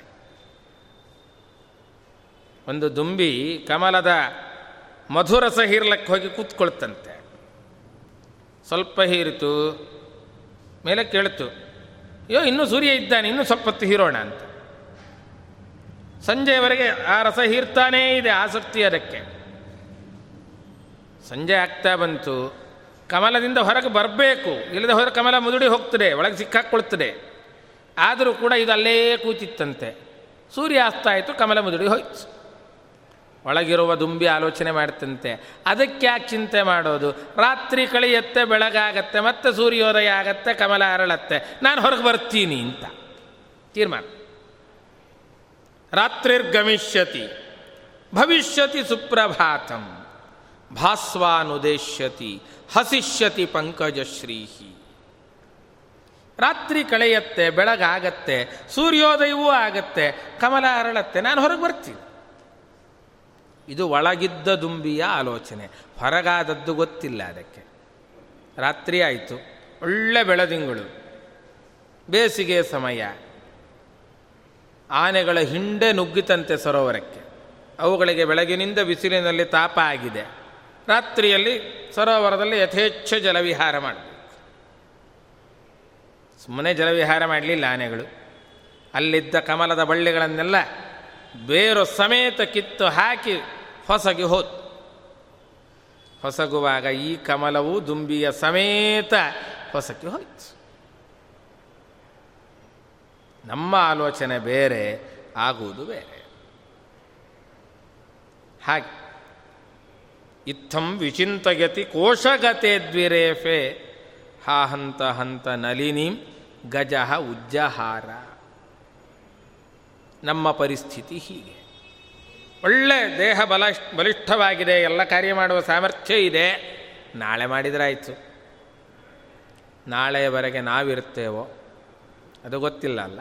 ಒಂದು ದುಂಬಿ ಕಮಲದ ಮಧುರಸ ಹೀರ್ಲಕ್ಕೆ ಹೋಗಿ ಕೂತ್ಕೊಳ್ತಂತೆ. ಸ್ವಲ್ಪ ಹೀರಿತು, ಮೇಲೆ ಕೇಳ್ತು, ಅಯ್ಯೋ, ಇನ್ನೂ ಸೂರ್ಯ ಇದ್ದಾನೆ, ಇನ್ನೂ ಸ್ವಲ್ಪ ಹೊತ್ತು ಹೀರೋಣ ಅಂತ. ಸಂಜೆಯವರೆಗೆ ಆ ರಸ ಹೀರ್ತಾನೇ ಇದೆ ಆಸಕ್ತಿ ಅದಕ್ಕೆ. ಸಂಜೆ ಆಗ್ತಾ ಬಂತು, ಕಮಲದಿಂದ ಹೊರಗೆ ಬರಬೇಕು, ಇಲ್ಲದೆ ಹೋದರೆ ಕಮಲ ಮುದುಡಿ ಹೋಗ್ತದೆ, ಒಳಗೆ ಸಿಕ್ಕಾಕ್ಕೊಳ್ತದೆ ಆದರೂ ಕೂಡ ಇದು ಅಲ್ಲೇ ಕೂತಿತ್ತಂತೆ. ಸೂರ್ಯ ಆಯಿತು, ಕಮಲ ಮುದುಡಿ ಹೋಯ್ತು. ಒಳಗಿರುವ ದುಂಬಿ ಆಲೋಚನೆ ಮಾಡ್ತಂತೆ. ಅದಕ್ಕೆ ಯಾಕೆ ಚಿಂತೆ ಮಾಡೋದು? ರಾತ್ರಿ ಕಳೆಯತ್ತೆ ಬೆಳಗಾಗತ್ತೆ, ಮತ್ತೆ ಸೂರ್ಯೋದಯ ಆಗತ್ತೆ, ಕಮಲ ಅರಳತ್ತೆ. ನಾನು ಹೊರಗೆ ಬರ್ತೀನಿ ಅಂತ. ತೀರ್ಮಾನ. ರಾತ್ರಿರ್ಗಮಿಷ್ಯತಿ, ಭವಿಷ್ಯತಿ ಸುಪ್ರಭಾತಂ, ಭಾಸ್ವಾನುದೇಶ್ಯತಿ, ಹಸಿಷ್ಯತಿ ಪಂಕಜಶ್ರೀಹಿ. ರಾತ್ರಿ ಕಳೆಯತ್ತೆ, ಬೆಳಗಾಗತ್ತೆ, ಸೂರ್ಯೋದಯವೂ ಆಗತ್ತೆ, ಕಮಲ ಅರಳತ್ತೆ, ನಾನು ಹೊರಗೆ ಬರ್ತೀನಿ. ಇದು ಒಳಗಿದ್ದ ದುಂಬಿಯ ಆಲೋಚನೆ. ಹೊರಗಾದದ್ದು ಗೊತ್ತಿಲ್ಲ ಅದಕ್ಕೆ. ರಾತ್ರಿ ಆಯಿತು. ಒಳ್ಳೆ ಬೆಳದಿಂಗಳು. ಬೇಸಿಗೆ ಸಮಯ. ಆನೆಗಳ ಹಿಂಡೆ ನುಗ್ಗಿತಂತೆ ಸರೋವರಕ್ಕೆ. ಅವುಗಳಿಗೆ ಬೆಳಗಿನಿಂದ ಬಿಸಿಲಿನಲ್ಲಿ ತಾಪ ಆಗಿದೆ. ರಾತ್ರಿಯಲ್ಲಿ ಸರೋವರದಲ್ಲಿ ಯಥೇಚ್ಛ ಜಲವಿಹಾರ ಮಾಡಬೇಕು. ಸುಮ್ಮನೆ ಜಲವಿಹಾರ ಮಾಡಲಿಲ್ಲ ಆನೆಗಳು. ಅಲ್ಲಿದ್ದ ಕಮಲದ ಬಳ್ಳಿಗಳನ್ನೆಲ್ಲ ಬೇರು ಸಮೇತ ಕಿತ್ತು ಹಾಕಿ ಹೊಸಗಿ ಹೋದ್. ಹೊಸಗುವಾಗ ಈ ಕಮಲವು ದುಂಬಿಯ ಸಮೇತ ಹೊಸಕ್ಕೆ ಹೋಯ್ತು. ನಮ್ಮ ಆಲೋಚನೆ ಬೇರೆ, ಆಗುವುದು ಬೇರೆ. ಹಾಗೆ, ಇತ್ತಂ ವಿಚಿಂತಯತಿ ಕೋಶಗತೆ ದ್ವಿರೇಫೆ, ಹಾ ಹಂತ ಹಂತ ನಲಿನೀಂ ಗಜಃ ಉಜ್ಜಹಾರ. ನಮ್ಮ ಪರಿಸ್ಥಿತಿ ಹೀಗೆ. ಒಳ್ಳೆ ದೇಹ ಬಲ ಬಲಿಷ್ಠವಾಗಿದೆ, ಎಲ್ಲ ಕಾರ್ಯ ಮಾಡುವ ಸಾಮರ್ಥ್ಯ ಇದೆ. ನಾಳೆ ಮಾಡಿದ್ರಾಯ್ತು. ನಾಳೆಯವರೆಗೆ ನಾವಿರುತ್ತೇವೋ, ಅದು ಗೊತ್ತಿಲ್ಲ ಅಲ್ಲ.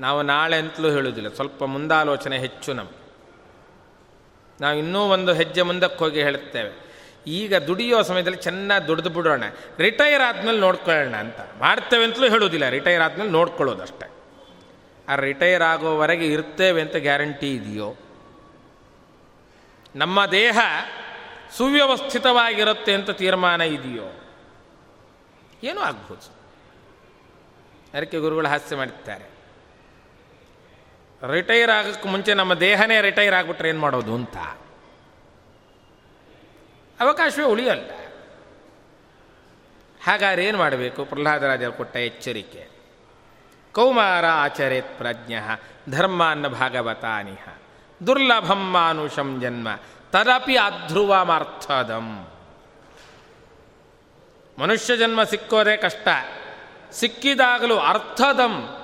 ನಾವು ನಾಳೆ ಅಂತಲೂ ಹೇಳುವುದಿಲ್ಲ, ಸ್ವಲ್ಪ ಮುಂದಾಲೋಚನೆ ಹೆಚ್ಚು ನಮ್ಮ ನಾವು ಇನ್ನೂ ಒಂದು ಹೆಜ್ಜೆ ಮುಂದಕ್ಕೆ ಹೋಗಿ ಹೇಳುತ್ತೇವೆ. ಈಗ ದುಡಿಯೋ ಸಮಯದಲ್ಲಿ ಚೆನ್ನಾಗಿ ದುಡಿದು ಬಿಡೋಣ. ರಿಟೈರ್ ಆದಮೇಲೆ ನೋಡ್ಕೊಳ್ಳೋಣ ಅಂತ. ಮಾಡ್ತೇವೆ ಅಂತಲೂ ಹೇಳೋದಿಲ್ಲ ರಿಟೈರ್ ಆದಮೇಲೆ ನೋಡ್ಕೊಳ್ಳೋದಷ್ಟೇ ಆ ರಿಟೈರ್ ಆಗೋವರೆಗೆ ಇರ್ತೇವೆ ಅಂತ ಗ್ಯಾರಂಟಿ ಇದೆಯೋ? ನಮ್ಮ ದೇಹ ಸುವ್ಯವಸ್ಥಿತವಾಗಿರುತ್ತೆ ಅಂತ ತೀರ್ಮಾನ ಇದೆಯೋ? ಏನೂ ಆಗ್ಬೋದು. ಅದಕ್ಕೆ ಗುರುಗಳು ಹಾಸ್ಯ ಮಾಡುತ್ತಾರೆ ರಿಟೈರ್ ಆಗೋಕ್ಕೆ ಮುಂಚೆ ನಮ್ಮ ದೇಹನೇ ರಿಟೈರ್ ಆಗಿಬಿಟ್ರೆ ಏನು ಮಾಡೋದು ಅಂತ? ಅವಕಾಶವೇ ಉಳಿಯಲ್ಲ. ಹಾಗಾದ್ರೆ ಏನು ಮಾಡಬೇಕು? ಪ್ರಹ್ಲಾದರಾಜರು ಕೊಟ್ಟ ಎಚ್ಚರಿಕೆ. ಕೌಮಾರ ಆಚರೇತ್ ಪ್ರಜ್ಞ, ಧರ್ಮಾನ್ನ ಭಾಗವತಾನಿಹ. ದುರ್ಲಭಂ ಮಾನುಷಂ ಜನ್ಮ, ತದಪಿ ಅಧ್ರುವಮರ್ಥದಂ. ಮನುಷ್ಯ ಜನ್ಮ ಸಿಕ್ಕೋದೇ ಕಷ್ಟ, ಸಿಕ್ಕಿದಾಗಲೂ ಅರ್ಥದಂ.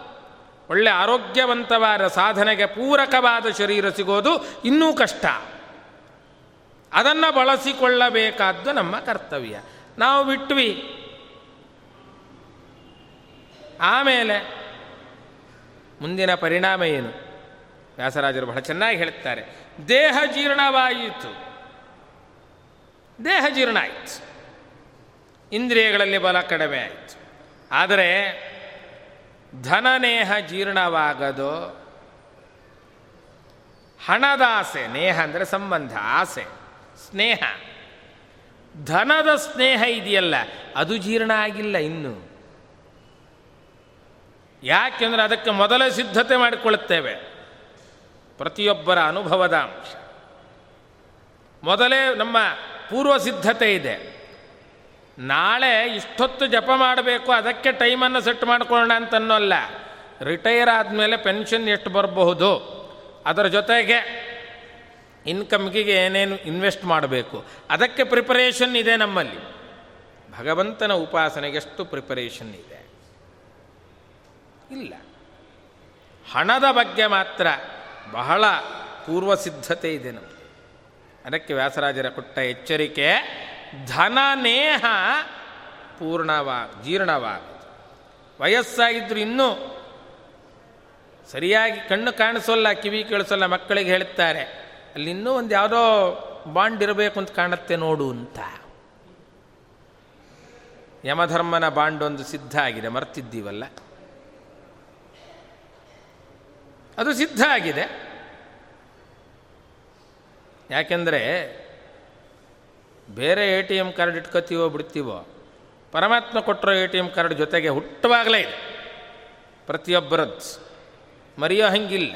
ಒಳ್ಳೆ ಆರೋಗ್ಯವಂತವಾದ ಸಾಧನೆಗೆ ಪೂರಕವಾದ ಶರೀರ ಸಿಗೋದು ಇನ್ನೂ ಕಷ್ಟ. ಅದನ್ನು ಬಳಸಿಕೊಳ್ಳಬೇಕಾದ್ದು ನಮ್ಮ ಕರ್ತವ್ಯ. ನಾವು ಬಿಟ್ವಿ. ಆಮೇಲೆ ಮುಂದಿನ ಪರಿಣಾಮ ಏನು? ವ್ಯಾಸರಾಜರು ಬಹಳ ಚೆನ್ನಾಗಿ ಹೇಳುತ್ತಾರೆ, ದೇಹ ಜೀರ್ಣವಾಯಿತು. ದೇಹ ಜೀರ್ಣ ಆಯಿತು. ಇಂದ್ರಿಯಗಳಲ್ಲಿ ಬಲ ಕಡಿಮೆ ಆಯಿತು. ಆದರೆ ಧನನೇಹ ಜೀರ್ಣವಾಗದು, ಹಣದ ಆಸೆ, ನೇಹ ಅಂದರೆ ಸಂಬಂಧ, ಆಸೆ, ಸ್ನೇಹ. ಧನದ ಸ್ನೇಹ ಇದೆಯಲ್ಲ, ಅದು ಜೀರ್ಣ ಆಗಿಲ್ಲ ಇನ್ನು. ಯಾಕೆಂದರೆ ಅದಕ್ಕೆ ಮೊದಲೇ ಸಿದ್ಧತೆ ಮಾಡಿಕೊಳ್ಳುತ್ತೇವೆ. ಪ್ರತಿಯೊಬ್ಬರ ಅನುಭವದ ಅಂಶ. ಮೊದಲೇ ನಮ್ಮ ಪೂರ್ವ ಸಿದ್ಧತೆ ಇದೆ. ನಾಳೆ ಇಷ್ಟೊತ್ತು ಜಪ ಮಾಡಬೇಕು, ಅದಕ್ಕೆ ಟೈಮನ್ನು ಸೆಟ್ ಮಾಡಿಕೊಳ್ಳೋಣ ಅಂತನ್ನೋಲ್ಲ ರಿಟೈರ್ ಆದಮೇಲೆ ಪೆನ್ಷನ್ ಎಷ್ಟು ಬರಬಹುದು? ಅದರ ಜೊತೆಗೆ ಇನ್ಕಮ್ಗೆ ಏನೇನು ಇನ್ವೆಸ್ಟ್ ಮಾಡಬೇಕು? ಅದಕ್ಕೆ ಪ್ರಿಪರೇಷನ್ ಇದೆ ನಮ್ಮಲ್ಲಿ. ಭಗವಂತನ ಉಪಾಸನೆಗೆಷ್ಟು ಪ್ರಿಪರೇಷನ್ ಇದೆ. ಇಲ್ಲ. ಹಣದ ಬಗ್ಗೆ ಮಾತ್ರ ಬಹಳ ಪೂರ್ವಸಿದ್ಧತೆ ಇದೆ ನಮಗೆ ಅದಕ್ಕೆ ವ್ಯಾಸರಾಜರ ಕೊಟ್ಟ ಎಚ್ಚರಿಕೆ, ಧನನೇಹ ಪೂರ್ಣವಾ ಜೀರ್ಣವಾಗುತ್ತೆ ವಯಸ್ಸಾಗಿದ್ದರೂ ಇನ್ನೂ ಸರಿಯಾಗಿ ಕಣ್ಣು ಕಾಣಿಸೋಲ್ಲ, ಕಿವಿ ಕೇಳಿಸೋಲ್ಲ, ಮಕ್ಕಳಿಗೆ ಹೇಳ್ತಾರೆ ಅಲ್ಲಿ ಇನ್ನೂ ಒಂದು ಯಾವುದೋ ಬಾಂಡ್ ಇರಬೇಕು ಅಂತ ಕಾಣುತ್ತೆ ನೋಡು ಅಂತ. ಯಮಧರ್ಮನ ಬಾಂಡ್ ಒಂದು ಸಿದ್ಧ ಆಗಿದೆ, ಮರ್ತಿದ್ದೀವಲ್ಲ? ಅದು ಸಿದ್ಧ ಆಗಿದೆ. ಯಾಕೆಂದರೆ ಬೇರೆ ಎ ಟಿ ಎಂ ಕಾರ್ಡ್ ಇಟ್ಕೋತೀವೋ ಬಿಡ್ತೀವೋ, ಪರಮಾತ್ಮ ಕೊಟ್ಟರೋ ಎ ಟಿ ಎಂ ಕಾರ್ಡ್ ಜೊತೆಗೆ ಹುಟ್ಟುವಾಗಲೇ ಇದೆ. ಪ್ರತಿಯೊಬ್ಬರದ್ದು. ಮರೆಯೋ ಹಂಗಿಲ್ಲ.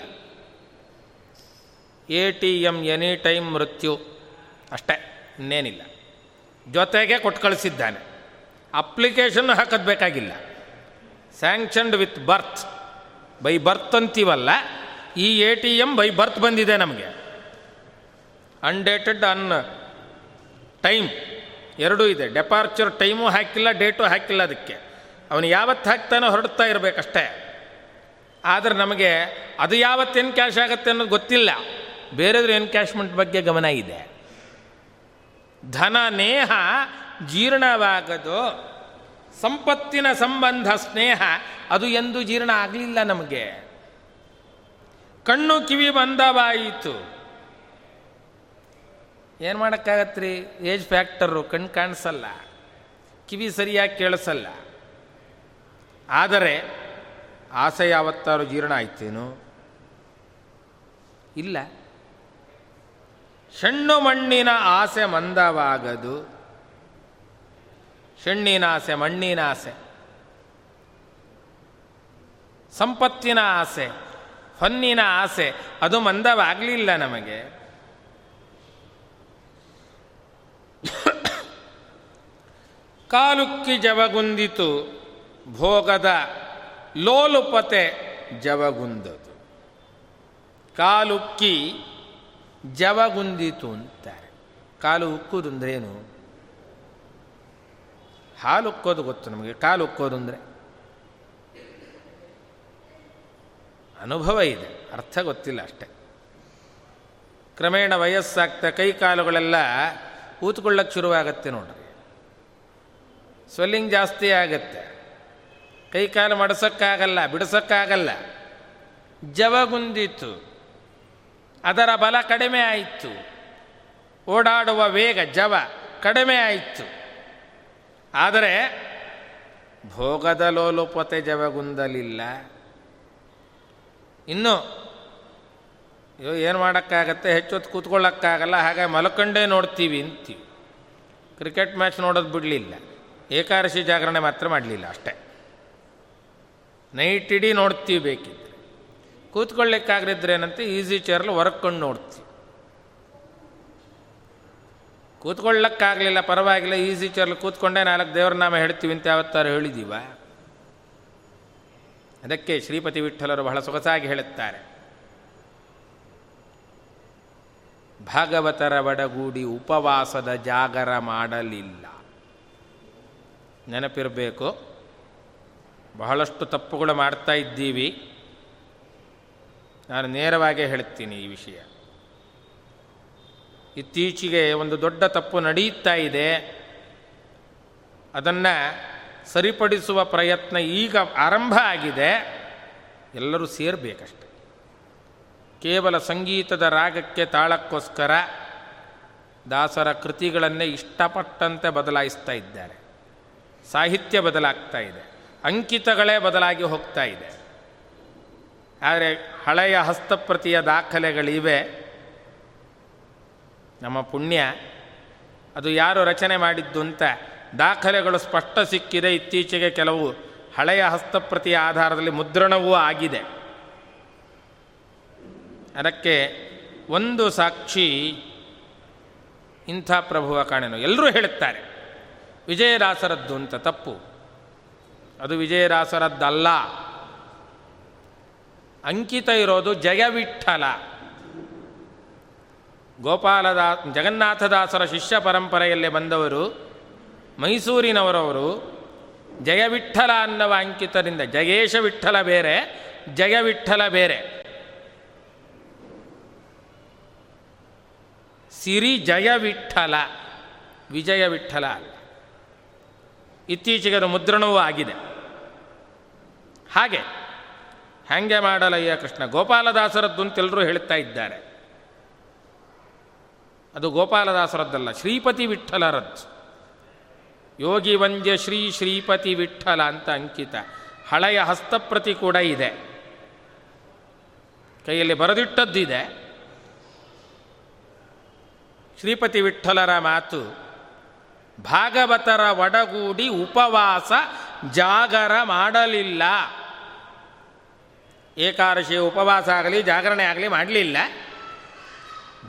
A T M any time ಮೃತ್ಯು ಅಷ್ಟೇ, ಇನ್ನೇನಿಲ್ಲ. ಜೊತೆಗೆ ಕೊಟ್ಟು ಕಳಿಸಿದ್ದಾನೆ ಅಪ್ಲಿಕೇಶನ್ ಹಾಕೋದು ಬೇಕಾಗಿಲ್ಲ. Sanctioned with birth. By birth ಅಂತೀವಲ್ಲ ಈ A T M by birth ಬಂದಿದೆ ನಮಗೆ. ಅನ್ಡೇಟೆಡ್ ಅನ್ ಟೈಮ್ ಎರಡೂ ಇದೆ. ಡೆಪಾರ್ಚರ್ ಟೈಮು ಹಾಕಿಲ್ಲ ಡೇಟು ಹಾಕಿಲ್ಲ ಅದಕ್ಕೆ. ಅವನು ಯಾವತ್ತು ಹಾಕ್ತಾನೋ ಹೊರಡ್ತಾ ಇರಬೇಕಷ್ಟೇ. ಆದರೆ ನಮಗೆ ಅದು ಯಾವತ್ತು ಕ್ಯಾಶ್ ಆಗುತ್ತೆ ಅನ್ನೋದು ಗೊತ್ತಿಲ್ಲ. ಬೇರೆದ್ರ ಎನ್ಕ್ಯಾಶ್ಮೆಂಟ್ ಬಗ್ಗೆ ಗಮನ ಇದೆ. ಧನ ನೇಹ ಜೀರ್ಣವಾಗದು. ಸಂಪತ್ತಿನ ಸಂಬಂಧ, ಸ್ನೇಹ, ಅದು ಎಂದು ಜೀರ್ಣ ಆಗಲಿಲ್ಲ ನಮಗೆ. ಕಣ್ಣು ಕಿವಿ ಬಂದವಾಯಿತು. ಏನು ಮಾಡೋಕ್ಕಾಗತ್ರಿ? ಏಜ್ ಫ್ಯಾಕ್ಟರು ಕಣ್ಣು ಕಾಣಿಸಲ್ಲ. ಕಿವಿ ಸರಿಯಾಗಿ ಕೇಳಿಸಲ್ಲ. ಆದರೆ, ಆಸೆ ಯಾವತ್ತಾರು ಜೀರ್ಣ ಆಯ್ತೇನು? ಇಲ್ಲ. ಸಣ್ಣು ಮಣ್ಣಿನ ಆಸೆ ಮಂದವಾಗದು. ಶಣ್ಣಿನ ಆಸೆ, ಮಣ್ಣಿನ ಆಸೆ. ಸಂಪತ್ತಿನ ಆಸೆ. ಹೊನ್ನಿನ ಆಸೆ. ಅದು ಮಂದವಾಗಲಿಲ್ಲ ನಮಗೆ. ಕಾಲುಕ್ಕಿ ಜವಗುಂದಿತು, ಭೋಗದ ಲೋಲುಪತೆ ಜವಗುಂದದು. ಕಾಲುಕ್ಕಿ ಜವಗುಂದಿತು ಅಂತಾರೆ. ಕಾಲು ಉಕ್ಕುದು ಅಂದ್ರೇನು ಹಾಲು ಉಕ್ಕೋದು ಗೊತ್ತು ನಮಗೆ. ಕಾಲು ಉಕ್ಕೋದು ಅಂದರೆ? ಅನುಭವ ಇದೆ, ಅರ್ಥ ಗೊತ್ತಿಲ್ಲ ಅಷ್ಟೆ. ಕ್ರಮೇಣ ವಯಸ್ಸಾಗ್ತಾ ಕೈ ಕಾಲುಗಳೆಲ್ಲ ಕೂತ್ಕೊಳ್ಳೋಕ್ಕೆ ಶುರುವಾಗತ್ತೆ ನೋಡ್ರಿ. ಸ್ವೆಲ್ಲಿಂಗ್ ಜಾಸ್ತಿ ಆಗತ್ತೆ. ಕೈ ಕಾಲು ಮಡಸೋಕ್ಕಾಗಲ್ಲ, ಬಿಡಿಸೋಕ್ಕಾಗಲ್ಲ. ಜವಗುಂದಿತು ಅದರ ಬಲ ಕಡಿಮೆ ಆಯಿತು. ಓಡಾಡುವ ವೇಗ, ಜವ ಕಡಿಮೆ ಆಯಿತು. ಆದರೆ ಭೋಗದ ಲೋಲುಪತೆ ಜವಗುಂದಲಿಲ್ಲ ಇನ್ನು ಅಯ್ಯೋ, ಏನು ಮಾಡೋಕ್ಕಾಗತ್ತೆ? ಹೆಚ್ಚೊತ್ತು ಕೂತ್ಕೊಳ್ಳೋಕ್ಕಾಗಲ್ಲ, ಹಾಗೆ ಮಲ್ಕೊಂಡೇ ನೋಡ್ತೀವಿ ಅಂತೀವಿ. ಕ್ರಿಕೆಟ್ ಮ್ಯಾಚ್ ನೋಡೋದು ಬಿಡಲಿಲ್ಲ. ಏಕಾದಶಿ ಜಾಗರಣೆ ಮಾತ್ರ ಮಾಡಲಿಲ್ಲ ಅಷ್ಟೇ. ನೈಟ್ ಇಡೀ ನೋಡ್ತೀವಿ ಬೇಕಿದ್ರೆ. ಕೂತ್ಕೊಳ್ಳಿಕ್ಕಾಗದಿದ್ರೇನಂತೆ ಈಸಿ ಚೇರಲ್ಲಿ ಹೊರಕೊಂಡು ನೋಡ್ತೀವಿ. ಕೂತ್ಕೊಳ್ಳಕ್ಕಾಗಲಿಲ್ಲ, ಪರವಾಗಿಲ್ಲ ಈಸಿ ಚೇರಲ್ಲಿ ಕೂತ್ಕೊಂಡೇ ನಾಲ್ಕು ದೇವ್ರ ನಾಮ ಹೇಳ್ತೀವಿ ಅಂತ ಯಾವತ್ತಾರು ಹೇಳಿದೀವ? ಅದಕ್ಕೆ ಶ್ರೀಪತಿ ವಿಠಲರು ಬಹಳ ಸೊಗಸಾಗಿ ಹೇಳುತ್ತಾರೆ. ಭಾಗವತರ ಬಡಗೂಡಿ ಉಪವಾಸದ ಜಾಗರ ಮಾಡಲಿಲ್ಲ. ನೆನಪಿರಬೇಕು, ಬಹಳಷ್ಟು ತಪ್ಪುಗಳು ಮಾಡ್ತಾ ಇದ್ದೀವಿ. ನಾನು ನೇರವಾಗೇ ಹೇಳ್ತೀನಿ ಈ ವಿಷಯ. ಇತ್ತೀಚೆಗೆ ಒಂದು ದೊಡ್ಡ ತಪ್ಪು ನಡೆಯುತ್ತಾ ಇದೆ. ಅದನ್ನು ಸರಿಪಡಿಸುವ ಪ್ರಯತ್ನ ಈಗ ಆರಂಭ ಆಗಿದೆ. ಎಲ್ಲರೂ ಸೇರಬೇಕಷ್ಟೆ. ಕೇವಲ ಸಂಗೀತದ ರಾಗಕ್ಕೆ ತಾಳಕ್ಕೋಸ್ಕರ ದಾಸರ ಕೃತಿಗಳನ್ನೇ ಇಷ್ಟಪಟ್ಟಂತೆ ಬದಲಾಯಿಸ್ತಾ ಇದ್ದಾರೆ. ಸಾಹಿತ್ಯ ಬದಲಾಗ್ತಾ ಇದೆ. ಅಂಕಿತಗಳೇ ಬದಲಾಗಿ ಹೋಗ್ತಾ ಇದೆ. ಆದರೆ ಹಳೆಯ ಹಸ್ತಪ್ರತಿಯ ದಾಖಲೆಗಳಿವೆ. ನಮ್ಮ ಪುಣ್ಯ ಅದು ಯಾರು ರಚನೆ ಮಾಡಿದ್ದು ಅಂತ ದಾಖಲೆಗಳು ಸ್ಪಷ್ಟ ಸಿಕ್ಕಿದೆ. ಇತ್ತೀಚೆಗೆ ಕೆಲವು ಹಳೆಯ ಹಸ್ತಪ್ರತಿಯ ಆಧಾರದಲ್ಲಿ ಮುದ್ರಣವೂ ಆಗಿದೆ. ಅದಕ್ಕೆ ಒಂದು ಸಾಕ್ಷಿ ಇಂಥ ಪ್ರಭುವ ಕಾಣೆನು. ಎಲ್ಲರೂ ಹೇಳುತ್ತಾರೆ, ವಿಜಯದಾಸರದ್ದು ಅಂತ ತಪ್ಪು. ಅದು ವಿಜಯದಾಸರದ್ದಲ್ಲ. ಅಂಕಿತ ಇರೋದು ಜಯವಿಠಲ. ಗೋಪಾಲದಾ, ಜಗನ್ನಾಥದಾಸರ ಶಿಷ್ಯ ಪರಂಪರೆಯಲ್ಲೇ ಬಂದವರು ಮೈಸೂರಿನವರವರು ಜಯವಿಠಲ ಅನ್ನುವ ಅಂಕಿತರಿಂದ ಜಗೇಶ ವಿಠಲ ಬೇರೆ ಜಯ ವಿಠಲ ಬೇರೆ. ಸಿರಿ ಜಯ ವಿಠಲ ವಿಜಯ ವಿಠಲ ಅಲ್ಲ. ಇತ್ತೀಚೆಗೆ ಅದು ಮುದ್ರಣವೂ ಆಗಿದೆ. ಹಾಗೆ ಹ್ಯಾಂಗೆ ಮಾಡಲಯ್ಯ ಕೃಷ್ಣ? ಗೋಪಾಲದಾಸರದ್ದು ಅಂತೆಲ್ಲರೂ ಹೇಳ್ತಾ ಇದ್ದಾರೆ. ಅದು ಗೋಪಾಲದಾಸರದ್ದಲ್ಲ, ಶ್ರೀಪತಿ ವಿಠಲರದ್ದು. ಯೋಗಿ ವಂದ್ಯ ಶ್ರೀ ಶ್ರೀಪತಿ ವಿಠಲ ಅಂತ ಅಂಕಿತ. ಹಳೆಯ ಹಸ್ತಪ್ರತಿ ಕೂಡ ಇದೆ. ಕೈಯಲ್ಲಿ ಬರೆದಿಟ್ಟದ್ದಿದೆ. ಶ್ರೀಪತಿ ವಿಠಲರ ಮಾತು, ಭಾಗವತರ ಒಡಗೂಡಿ ಉಪವಾಸ ಜಾಗರ ಮಾಡಲಿಲ್ಲ. ಏಕಾದಶಿ ಉಪವಾಸ ಆಗಲಿ, ಜಾಗರಣೆ ಆಗಲಿ ಮಾಡಲಿಲ್ಲ.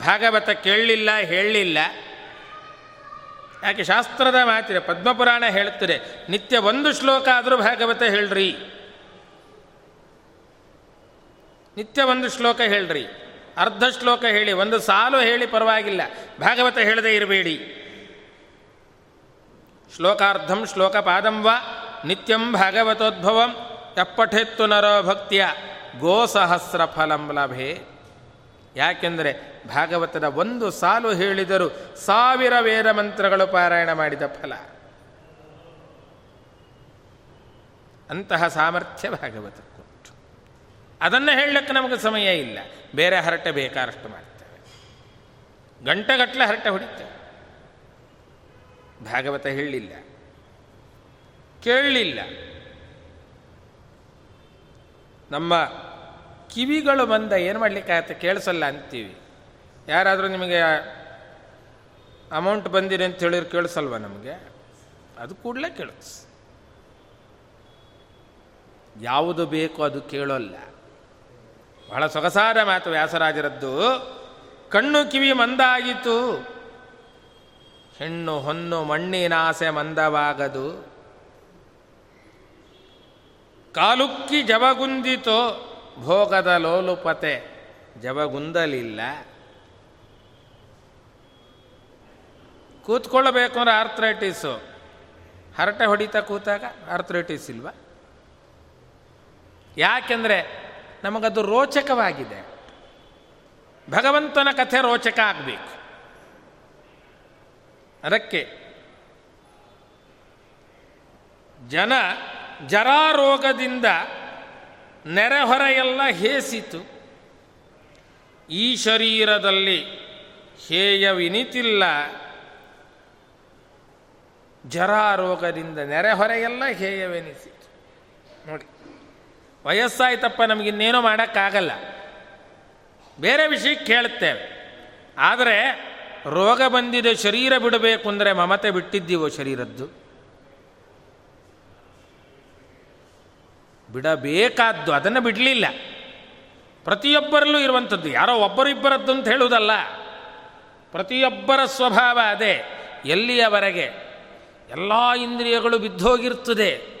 ಭಾಗವತ ಕೇಳಲಿಲ್ಲ, ಹೇಳಲಿಲ್ಲ. ಯಾಕೆ ಶಾಸ್ತ್ರದ ಮಾತಿದೆ, ಪದ್ಮಪುರಾಣ ಹೇಳುತ್ತದೆ, ನಿತ್ಯ ಒಂದು ಶ್ಲೋಕ ಆದರೂ ಭಾಗವತ ಹೇಳ್ರಿ. ನಿತ್ಯ ಒಂದು ಶ್ಲೋಕ ಹೇಳ್ರಿ. ಅರ್ಧ ಶ್ಲೋಕ ಹೇಳಿ, ಒಂದು ಸಾಲು ಹೇಳಿ ಪರವಾಗಿಲ್ಲ, ಭಾಗವತ ಹೇಳದೇ ಇರಬೇಡಿ. ಶ್ಲೋಕಾರ್ಧಂ ಶ್ಲೋಕ ಪಾದಂ ವಾ, ನಿತ್ಯಂ ಭಾಗವತೋದ್ಭವಂ ಎಪ್ಪಠೆತ್ತು ನರೋ ಭಕ್ತಿಯ ಗೋಸಹಸ್ರ ಫಲಂ ಲಭೆ. ಯಾಕೆಂದರೆ ಭಾಗವತದ ಒಂದು ಸಾಲು ಹೇಳಿದರು ಸಾವಿರ ವೇದ ಮಂತ್ರಗಳು ಪಾರಾಯಣ ಮಾಡಿದ ಫಲ. ಅಂತಹ ಸಾಮರ್ಥ್ಯ ಭಾಗವತಕ್ಕುಂಟು. ಅದನ್ನು ಹೇಳಲಿಕ್ಕೆ ನಮಗೆ ಸಮಯ ಇಲ್ಲ. ಬೇರೆ ಹರಟೆ ಬೇಕಾದಷ್ಟು ಮಾಡ್ತೇವೆ. ಗಂಟೆಗಟ್ಟಲೆ ಹರಟೆ ಹೊಡಿತೇವೆ. ಭಾಗವತ ಹೇಳಲಿಲ್ಲ. ಕೇಳಲಿಲ್ಲ. ನಮ್ಮ ಕಿವಿಗಳು ಬಂದ ಏನು ಮಾಡಲಿಕ್ಕಾಗತ್ತೆ ಕೇಳಿಸಲ್ಲ ಅಂತೀವಿ. ಯಾರಾದರೂ ನಿಮಗೆ ಅಮೌಂಟ್ ಬಂದಿದೆ ಅಂತ ಹೇಳಿದ್ರೆ ಕೇಳಿಸಲ್ವ ನಮಗೆ? ಅದು ಕೂಡಲೇ ಕೇಳಿಸ್ ಯಾವುದು ಬೇಕು ಅದು ಕೇಳೋಲ್ಲ. ಬಹಳ ಸೊಗಸಾದ ಮಾತು ವ್ಯಾಸರಾಜರದ್ದು. ಕಣ್ಣು ಕಿವಿ ಮಂದಾಗಿತು ಹೆಣ್ಣು ಹೊನ್ನು ಮಣ್ಣಿನಾಸೆ ಮಂದವಾಗದು. ಕಾಲುಕ್ಕಿ ಜವಗುಂದಿತೋ. ಭೋಗದ ಲೋಲುಪತೆ ಜವಗುಂದಲಿಲ್ಲ. ಕೂತ್ಕೊಳ್ಳಬೇಕು ಅಂದ್ರೆ ಆರ್ಥ್ರೈಟಿಸು ಹರಟೆ ಹೊಡಿತಾ ಕೂತಾಗ ಆರ್ಥ್ರೈಟಿಸ್ ಇಲ್ವಾ? ಯಾಕೆಂದರೆ ನಮಗದು ರೋಚಕವಾಗಿದೆ. ಭಗವಂತನ ಕಥೆ ರೋಚಕ ಆಗಬೇಕು. ಅದಕ್ಕೆ ಜನ ಜರಾರೋಗದಿಂದ ನೆರೆಹೊರೆಯೆಲ್ಲ ಹೇಸಿತು. ಈ ಶರೀರದಲ್ಲಿ ಹೇಯವಿನಿತಿಲ್ಲ ಜರಾರೋಗದಿಂದ ನೆರೆಹೊರೆಯೆಲ್ಲ ಹೇಯವೆನಿಸಿತು ನೋಡಿ, ವಯಸ್ಸಾಯ್ತಪ್ಪ ನಮಗಿನ್ನೇನೋ ಮಾಡೋಕ್ಕಾಗಲ್ಲ. ಬೇರೆ ವಿಷಯ ಕೇಳುತ್ತೇವೆ. ಆದರೆ, ರೋಗ ಬಂದಿದೆ, ಶರೀರ ಬಿಡಬೇಕು ಅಂದರೆ ಮಮತೆ ಬಿಟ್ಟಿದ್ದೀವೋ ಶರೀರದ್ದು? ಬಿಡಬೇಕಾದ್ದು, ಅದನ್ನು ಬಿಡಲಿಲ್ಲ. ಪ್ರತಿಯೊಬ್ಬರಲ್ಲೂ ಇರುವಂಥದ್ದು, ಯಾರೋ ಒಬ್ಬರಿಬ್ಬರದ್ದು ಅಂತ ಹೇಳುವುದಲ್ಲ. ಪ್ರತಿಯೊಬ್ಬರ ಸ್ವಭಾವ ಅದೇ, ಎಲ್ಲಿಯವರೆಗೆ? ಎಲ್ಲ ಇಂದ್ರಿಯಗಳು ಬಿದ್ದೋಗಿರ್ತದೆ.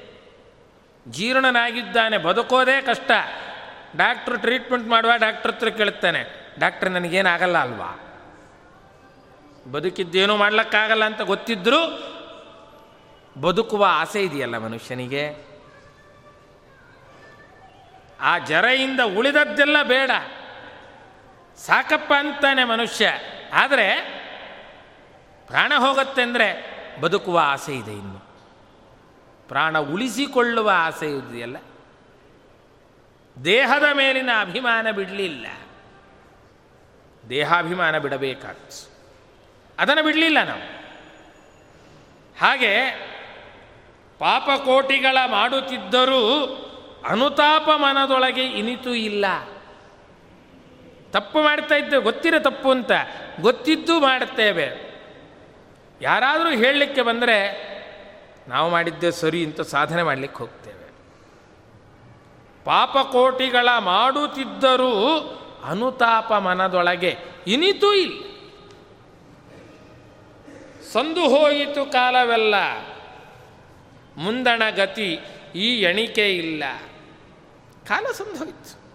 ಜೀರ್ಣನಾಗಿದ್ದಾನೆ, ಬದುಕೋದೇ ಕಷ್ಟ. ಡಾಕ್ಟ್ರ್ ಟ್ರೀಟ್ಮೆಂಟ್ ಮಾಡುವ ಡಾಕ್ಟ್ರ್ ಹತ್ರ ಕೇಳುತ್ತಾನೆ, ಡಾಕ್ಟ್ರ್, ನನಗೇನಾಗಲ್ಲ ಅಲ್ವಾ? ಬದುಕಿದ್ದೇನೂ ಮಾಡಲಿಕ್ಕಾಗಲ್ಲ ಅಂತ ಗೊತ್ತಿದ್ದರೂ ಬದುಕುವ ಆಸೆ ಇದೆಯಲ್ಲ ಮನುಷ್ಯನಿಗೆ? ಆ ಜರೆಯಿಂದ ಉಳಿದದ್ದೆಲ್ಲ ಬೇಡ. ಸಾಕಪ್ಪ ಅಂತಾನೆ ಮನುಷ್ಯ. ಆದರೆ ಪ್ರಾಣ ಹೋಗುತ್ತೆ ಅಂದರೆ ಬದುಕುವ ಆಸೆ ಇದೆ ಇನ್ನು. ಪ್ರಾಣ ಉಳಿಸಿಕೊಳ್ಳುವ ಆಸೆ ಇದೆಯಲ್ಲ ದೇಹದ ಮೇಲಿನ ಅಭಿಮಾನ ಬಿಡಲಿಲ್ಲ. ದೇಹಾಭಿಮಾನ ಬಿಡಬೇಕಾಗ್ತದೆ ಅದನ್ನು ಬಿಡಲಿಲ್ಲ ನಾವು. ಹಾಗೆ ಪಾಪಕೋಟಿಗಳ ಮಾಡುತ್ತಿದ್ದರೂ ಅನುತಾಪ ಮನದೊಳಗೆ ಇನಿತು ಇಲ್ಲ. ತಪ್ಪು ಮಾಡ್ತಾ ಇದ್ದೇವೆ ಗೊತ್ತಿರೋ ತಪ್ಪು ಅಂತ. ಗೊತ್ತಿದ್ದು ಮಾಡುತ್ತೇವೆ ಯಾರಾದರೂ ಹೇಳಲಿಕ್ಕೆ ಬಂದರೆ ನಾವು ಮಾಡಿದ್ದೆ ಸರಿ ಅಂತ ಸಾಧನೆ ಮಾಡಲಿಕ್ಕೆ ಹೋಗ್ತೇವೆ. ಪಾಪಕೋಟಿಗಳ ಮಾಡುತ್ತಿದ್ದರೂ ಅನುತಾಪ ಮನದೊಳಗೆ ಇನಿತು ಇಲ್ಲ. ಸಂದು ಹೋಯಿತು ಕಾಲವೆಲ್ಲ. ಮುಂದಣ ಗತಿ ಈ ಎಣಿಕೆ ಇಲ್ಲ. ಕಾಲ ಸಂಭವಿತ್ತು.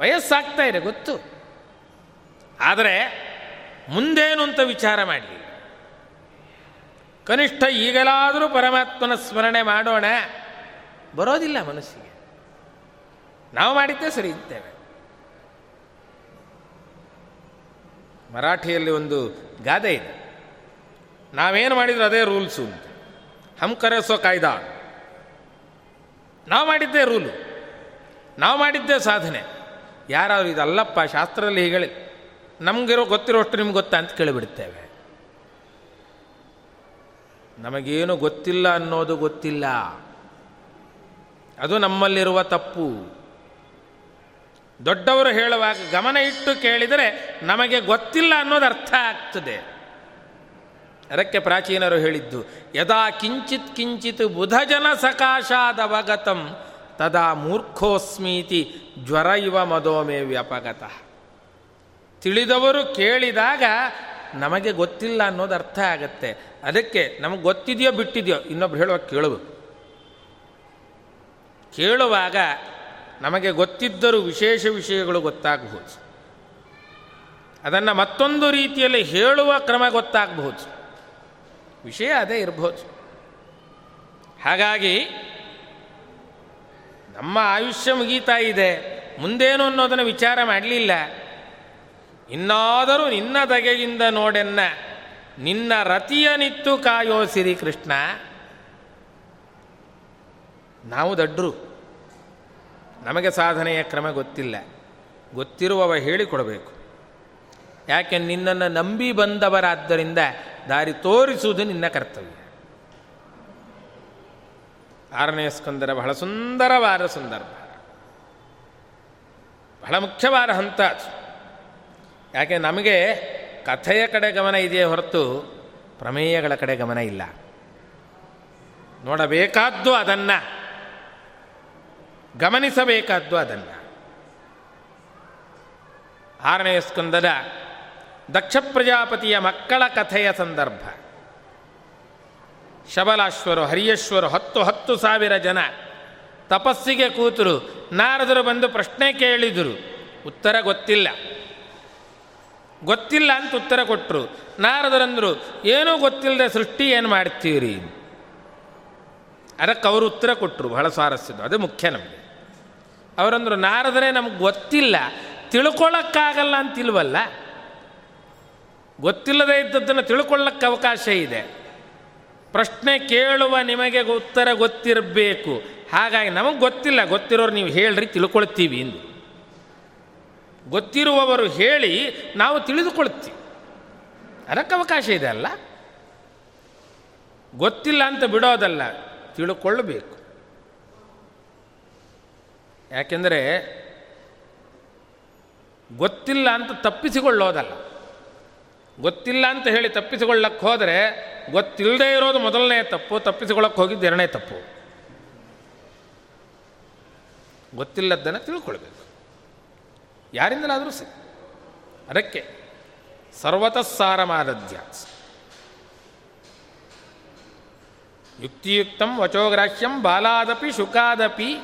ವಯಸ್ಸಾಗ್ತಾ ಇದೆ, ಗೊತ್ತು. ಆದರೆ ಮುಂದೇನು ಅಂತ ವಿಚಾರ ಮಾಡಲಿ. ಕನಿಷ್ಠ ಈಗಲಾದರೂ ಪರಮಾತ್ಮನ ಸ್ಮರಣೆ ಮಾಡೋಣ. ಬರೋದಿಲ್ಲ ಮನಸ್ಸಿಗೆ. ನಾವು ಮಾಡಿದ್ದೇ ಸರಿ ಇದ್ದೇವೆ. ಮರಾಠಿಯಲ್ಲಿ ಒಂದು ಗಾದೆ ಇದೆ. ನಾವೇನು ಮಾಡಿದ್ರು ಅದೇ ರೂಲ್ಸು ಅಂತ ಹಮ್ ಕರೆಸೋ ಕಾಯ್ದ. ನಾವು ಮಾಡಿದ್ದೇ ರೂಲು. ನಾವು ಮಾಡಿದ್ದೇ ಸಾಧನೆ. ಯಾರಾದ್ರು ಇದಲ್ಲಪ್ಪ ಶಾಸ್ತ್ರದಲ್ಲಿ ಹೇಳಿ, ನಮಗಿರೋ ಗೊತ್ತಿರೋಷ್ಟು ನಿಮ್ಗೆ ಗೊತ್ತಾ ಅಂತ ಕೇಳಿಬಿಡ್ತೇವೆ ನಮಗೇನು ಗೊತ್ತಿಲ್ಲ ಅನ್ನೋದು ಗೊತ್ತಿಲ್ಲ. ಅದು ನಮ್ಮಲ್ಲಿರುವ ತಪ್ಪು. ದೊಡ್ಡವರು ಹೇಳುವಾಗ ಗಮನ ಇಟ್ಟು ಕೇಳಿದರೆ ನಮಗೆ ಗೊತ್ತಿಲ್ಲ ಅನ್ನೋದು ಅರ್ಥ ಆಗ್ತದೆ. ಅದಕ್ಕೆ ಪ್ರಾಚೀನರು ಹೇಳಿದ್ದು, ಯದಾ ಕಿಂಚಿತ್ ಕಿಂಚಿತ್ ಬುಧಜನ ಸಕಾಶಾದವಗತಂ ತದಾ ಮೂರ್ಖೋಸ್ಮೀತಿ ಜ್ವರ ಇವ ಮದೋಮೇ ವ್ಯಾಪಗತಃ ತಿಳಿದವರು ಕೇಳಿದಾಗ ನಮಗೆ ಗೊತ್ತಿಲ್ಲ ಅನ್ನೋದು ಅರ್ಥ ಆಗತ್ತೆ. ಅದಕ್ಕೆ ನಮಗೆ ಗೊತ್ತಿದೆಯೋ ಬಿಟ್ಟಿದೆಯೋ ಇನ್ನೊಬ್ರು ಹೇಳುವಾಗ ಕೇಳಬೇಕು ಕೇಳುವಾಗ ನಮಗೆ ಗೊತ್ತಿದ್ದರೂ ವಿಶೇಷ ವಿಷಯಗಳು ಗೊತ್ತಾಗಬಹುದು. ಅದನ್ನು ಮತ್ತೊಂದು ರೀತಿಯಲ್ಲಿ ಹೇಳುವ ಕ್ರಮ ಗೊತ್ತಾಗಬಹುದು. ವಿಷಯ ಅದೇ ಇರಬಹುದು ಹಾಗಾಗಿ ನಮ್ಮ ಆಯುಷ್ಯ ಮುಗೀತಾ ಇದೆ. ಮುಂದೇನು ಅನ್ನೋದನ್ನು ವಿಚಾರ ಮಾಡಲಿಲ್ಲ. ಇನ್ನಾದರೂ ನಿನ್ನ ದಗೆಯಿಂದ ನೋಡೆನ್ನ, ನಿನ್ನ ರತಿಯ ನಿತ್ತು ಕಾಯೋ ಸಿರಿ ಕೃಷ್ಣ ನಾವು ದಡ್ರು. ನಮಗೆ ಸಾಧನೆಯ ಕ್ರಮ ಗೊತ್ತಿಲ್ಲ. ಗೊತ್ತಿರುವವ ಹೇಳಿಕೊಡಬೇಕು. ಯಾಕೆ ನಿನ್ನನ್ನು ನಂಬಿ ಬಂದವರಾದ್ದರಿಂದ ದಾರಿ ತೋರಿಸುವುದು ನಿನ್ನ ಕರ್ತವ್ಯ. ಆರನೇ ಸ್ಕಂದರ ಬಹಳ ಸುಂದರವಾದ ಸಂದರ್ಭ. ಬಹಳ ಮುಖ್ಯವಾದ ಹಂತ ಯಾಕೆ ನಮಗೆ ಕಥೆಯ ಕಡೆ ಗಮನ ಇದೆಯೇ ಹೊರತು ಪ್ರಮೇಯಗಳ ಕಡೆ ಗಮನ ಇಲ್ಲ. ನೋಡಬೇಕಾದ್ದು ಅದನ್ನು. ಗಮನಿಸಬೇಕಾದ್ದು ಅದನ್ನು. ಆರನೇ ಸ್ಕಂದದ ದಕ್ಷ ಪ್ರಜಾಪತಿಯ ಮಕ್ಕಳ ಕಥೆಯ ಸಂದರ್ಭ. ಶಬಲಾಶ್ವರು, ಹರಿಯಶ್ವರು, ಹತ್ತು ಹತ್ತು ಸಾವಿರ ಜನ. ತಪಸ್ಸಿಗೆ ಕೂತರು. ನಾರದರು ಬಂದು ಪ್ರಶ್ನೆ ಕೇಳಿದರು. ಉತ್ತರ ಗೊತ್ತಿಲ್ಲ. ಗೊತ್ತಿಲ್ಲ ಅಂತ ಉತ್ತರ ಕೊಟ್ಟರು ನಾರದರಂದರು, ಏನೂ ಗೊತ್ತಿಲ್ಲದೆ ಸೃಷ್ಟಿ ಏನು ಮಾಡ್ತೀರಿ? ಅದಕ್ಕೆ ಅವರು ಉತ್ತರ ಕೊಟ್ಟರು ಬಹಳ ಸ್ವಾರಸ್ಯದ್ದು. ಅದು ಮುಖ್ಯ ನಮಗೆ. ಅವರಂದರು, ನಾರದರೆ ನಮ್ಗೆ ಗೊತ್ತಿಲ್ಲ. ತಿಳ್ಕೊಳ್ಳೋಕ್ಕಾಗಲ್ಲ ಅಂತಿಲ್ವಲ್ಲ? ಗೊತ್ತಿಲ್ಲದೇ ಇದ್ದದ್ದನ್ನು ತಿಳ್ಕೊಳ್ಳೋಕ್ಕೆ ಅವಕಾಶ ಇದೆ. ಪ್ರಶ್ನೆ ಕೇಳುವ ನಿಮಗೆ ಉತ್ತರ ಗೊತ್ತಿರಬೇಕು. ಹಾಗಾಗಿ ನಮಗೆ ಗೊತ್ತಿಲ್ಲ, ಗೊತ್ತಿರೋರು ನೀವು ಹೇಳ್ರಿ, ತಿಳ್ಕೊಳ್ತೀವಿ ಎಂದು. ಗೊತ್ತಿರುವವರು ಹೇಳಿ ನಾವು ತಿಳಿದುಕೊಳ್ತೀವಿ. ಅದಕ್ಕೆ ಅವಕಾಶ ಇದೆ ಅಲ್ಲ? ಗೊತ್ತಿಲ್ಲ ಅಂತ ಬಿಡೋದಲ್ಲ ತಿಳ್ಕೊಳ್ಳಬೇಕು ಯಾಕೆಂದರೆ ಗೊತ್ತಿಲ್ಲ ಅಂತ ತಪ್ಪಿಸಿಕೊಳ್ಳೋದಲ್ಲ. ಗೊತ್ತಿಲ್ಲ ಅಂತ ಹೇಳಿ ತಪ್ಪಿಸಿಕೊಳ್ಳಕ್ಕೆ ಹೋದರೆ ಗೊತ್ತಿಲ್ಲದೆ ಇರೋದು ಮೊದಲನೇ ತಪ್ಪು ತಪ್ಪಿಸಿಕೊಳ್ಳಕ್ಕೆ ಹೋಗಿದ್ದು ಎರಡನೇ ತಪ್ಪು. ಗೊತ್ತಿಲ್ಲದ್ದನ್ನು ತಿಳ್ಕೊಳ್ಬೇಕು. ಯಾರಿಂದಲಾದರೂ ಸರಿ. ಅದಕ್ಕೆ ಸರ್ವತಃ ಸಾರಮಾದಧ್ಯ ಯುಕ್ತಿಯುಕ್ತಂ ವಚೋಗ್ರಾಹ್ಯಂ ಬಾಲಾದಪಿ ಶುಕಾದಪಿ.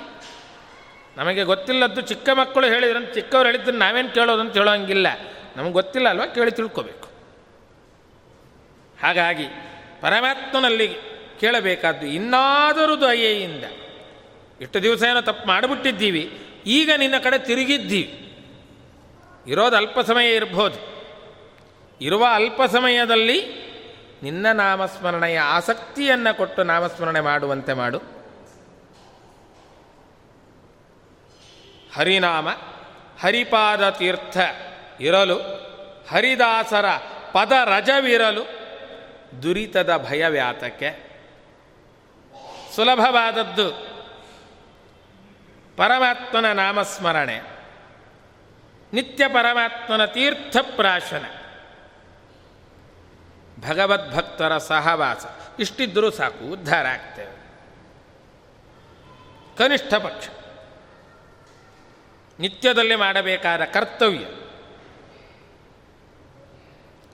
ನಮಗೆ ಗೊತ್ತಿಲ್ಲದ್ದು ಚಿಕ್ಕ ಮಕ್ಕಳು ಹೇಳಿದ್ರಂತ, ಚಿಕ್ಕವ್ರು ಹೇಳಿದ್ದನ್ನು ನಾವೇನು ಕೇಳೋದಂತ ಹೇಳೋಂಗಿಲ್ಲ. ನಮಗೆ ಗೊತ್ತಿಲ್ಲ ಅಲ್ವಾ? ಕೇಳಿ ತಿಳ್ಕೋಬೇಕು. ಹಾಗಾಗಿ ಪರಮಾತ್ಮನಲ್ಲಿ ಕೇಳಬೇಕಾದ್ದು ಇನ್ನಾದರೂ ದಯೆಯಿಂದ. ಇಷ್ಟು ದಿವಸ ಏನೋ ತಪ್ಪು ಮಾಡಿಬಿಟ್ಟಿದ್ದೀವಿ, ಈಗ ನಿನ್ನ ಕಡೆ ತಿರುಗಿದ್ದೀವಿ. ಇರೋದು ಅಲ್ಪ ಸಮಯ ಇರ್ಬೋದು. ಇರುವ ಅಲ್ಪ ಸಮಯದಲ್ಲಿ ನಿನ್ನ ನಾಮಸ್ಮರಣೆಯ ಆಸಕ್ತಿಯನ್ನು ಕೊಟ್ಟು ನಾಮಸ್ಮರಣೆ ಮಾಡುವಂತೆ ಮಾಡು. ಹರಿನಾಮ, ಹರಿಪಾದ ತೀರ್ಥ ಇರಲು, ಹರಿದಾಸರ ಪದ ರಜವಿರಲು ದುರಿತದ ಭಯವ್ಯಾತಕ್ಕೆ ಸುಲಭವಾದದ್ದು. ಪರಮಾತ್ಮನ ನಾಮಸ್ಮರಣೆ. ನಿತ್ಯ ಪರಮಾತ್ಮನ ತೀರ್ಥಪ್ರಾಶನ. ಭಗವದ್ಭಕ್ತರ ಸಹವಾಸ. ಇಷ್ಟಿದ್ದರೂ ಸಾಕು, ಉದ್ಧಾರ ಆಗ್ತೇವೆ. ಕನಿಷ್ಠ ಪಕ್ಷ. ನಿತ್ಯದಲ್ಲಿ ಮಾಡಬೇಕಾದ ಕರ್ತವ್ಯ.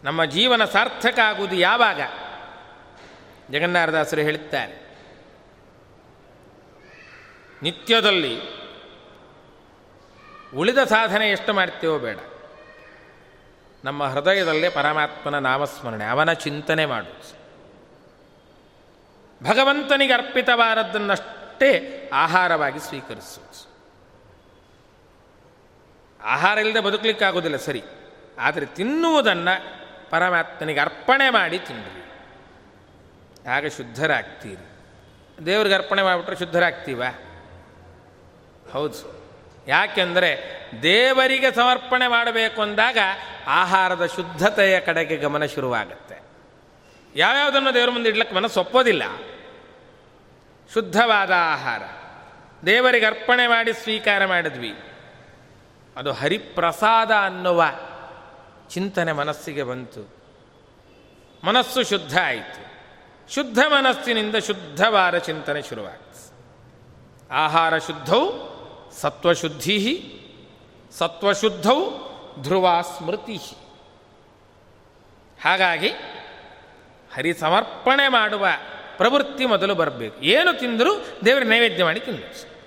ನಮ್ಮ ಜೀವನ ಸಾರ್ಥಕ ಆಗುವುದು ಯಾವಾಗ? ಜಗನ್ನಾಥದಾಸರು ಹೇಳುತ್ತಾರೆ. ನಿತ್ಯದಲ್ಲಿ ಉಳಿದ ಸಾಧನೆ ಎಷ್ಟು ಮಾಡ್ತೇವೋ ಬೇಡ. ನಮ್ಮ ಹೃದಯದಲ್ಲೇ ಪರಮಾತ್ಮನ ನಾಮಸ್ಮರಣೆ, ಅವನ ಚಿಂತನೆ ಮಾಡು ಭಗವಂತನಿಗೆ ಅರ್ಪಿತವಾದದ್ದನ್ನಷ್ಟೇ ಆಹಾರವಾಗಿ ಸ್ವೀಕರಿಸು ಆಹಾರ ಇಲ್ಲದೆ ಬದುಕಲಿಕ್ಕಾಗೋದಿಲ್ಲ ಸರಿ. ಆದರೆ ತಿನ್ನುವುದನ್ನು ಪರಮಾತ್ಮನಿಗೆ ಅರ್ಪಣೆ ಮಾಡಿ ತಿನ್ನಿರಿ ಆಗ ಶುದ್ಧರಾಗ್ತೀರಿ. ದೇವ್ರಿಗೆ ಅರ್ಪಣೆ ಮಾಡಿಬಿಟ್ರೆ ಶುದ್ಧರಾಗ್ತೀವ? ಹೌದು. ಯಾಕೆಂದರೆ ದೇವರಿಗೆ ಸಮರ್ಪಣೆ ಮಾಡಬೇಕು ಅಂದಾಗ ಆಹಾರದ ಶುದ್ಧತೆಯ ಕಡೆಗೆ ಗಮನ ಶುರುವಾಗುತ್ತೆ. ಯಾವ್ಯಾವುದನ್ನು ದೇವರ ಮುಂದೆ ಇಡ್ಲಿಕ್ಕೆ ಮನಸ್ಸು ಒಪ್ಪೋದಿಲ್ಲ. ಶುದ್ಧವಾದ ಆಹಾರ. ದೇವರಿಗೆ ಅರ್ಪಣೆ ಮಾಡಿ ಸ್ವೀಕಾರ ಮಾಡಿದ್ವಿ. ಅದು ಹರಿಪ್ರಸಾದ ಅನ್ನುವ ಚಿಂತನೆ ಮನಸ್ಸಿಗೆ ಬಂತು. ಮನಸ್ಸು ಶುದ್ಧ ಆಯಿತು. ಶುದ್ಧ ಮನಸ್ಸಿನಿಂದ ಶುದ್ಧವಾದ ಚಿಂತನೆ ಶುರುವಾಗ್ತದೆ ಆಹಾರ ಶುದ್ಧವು ಸತ್ವಶುದ್ಧಿ ಸತ್ವಶುದ್ಧವು ಧ್ರುವ ಸ್ಮೃತಿ ಹಾಗಾಗಿ ಹರಿ ಸಮರ್ಪಣೆ ಮಾಡುವ ಪ್ರವೃತ್ತಿ ಮೊದಲು ಬರಬೇಕು. ಏನು ತಿಂದರೂ ದೇವರ ನೈವೇದ್ಯ ಮಾಡಿ ತಿನ್ನಬೇಕು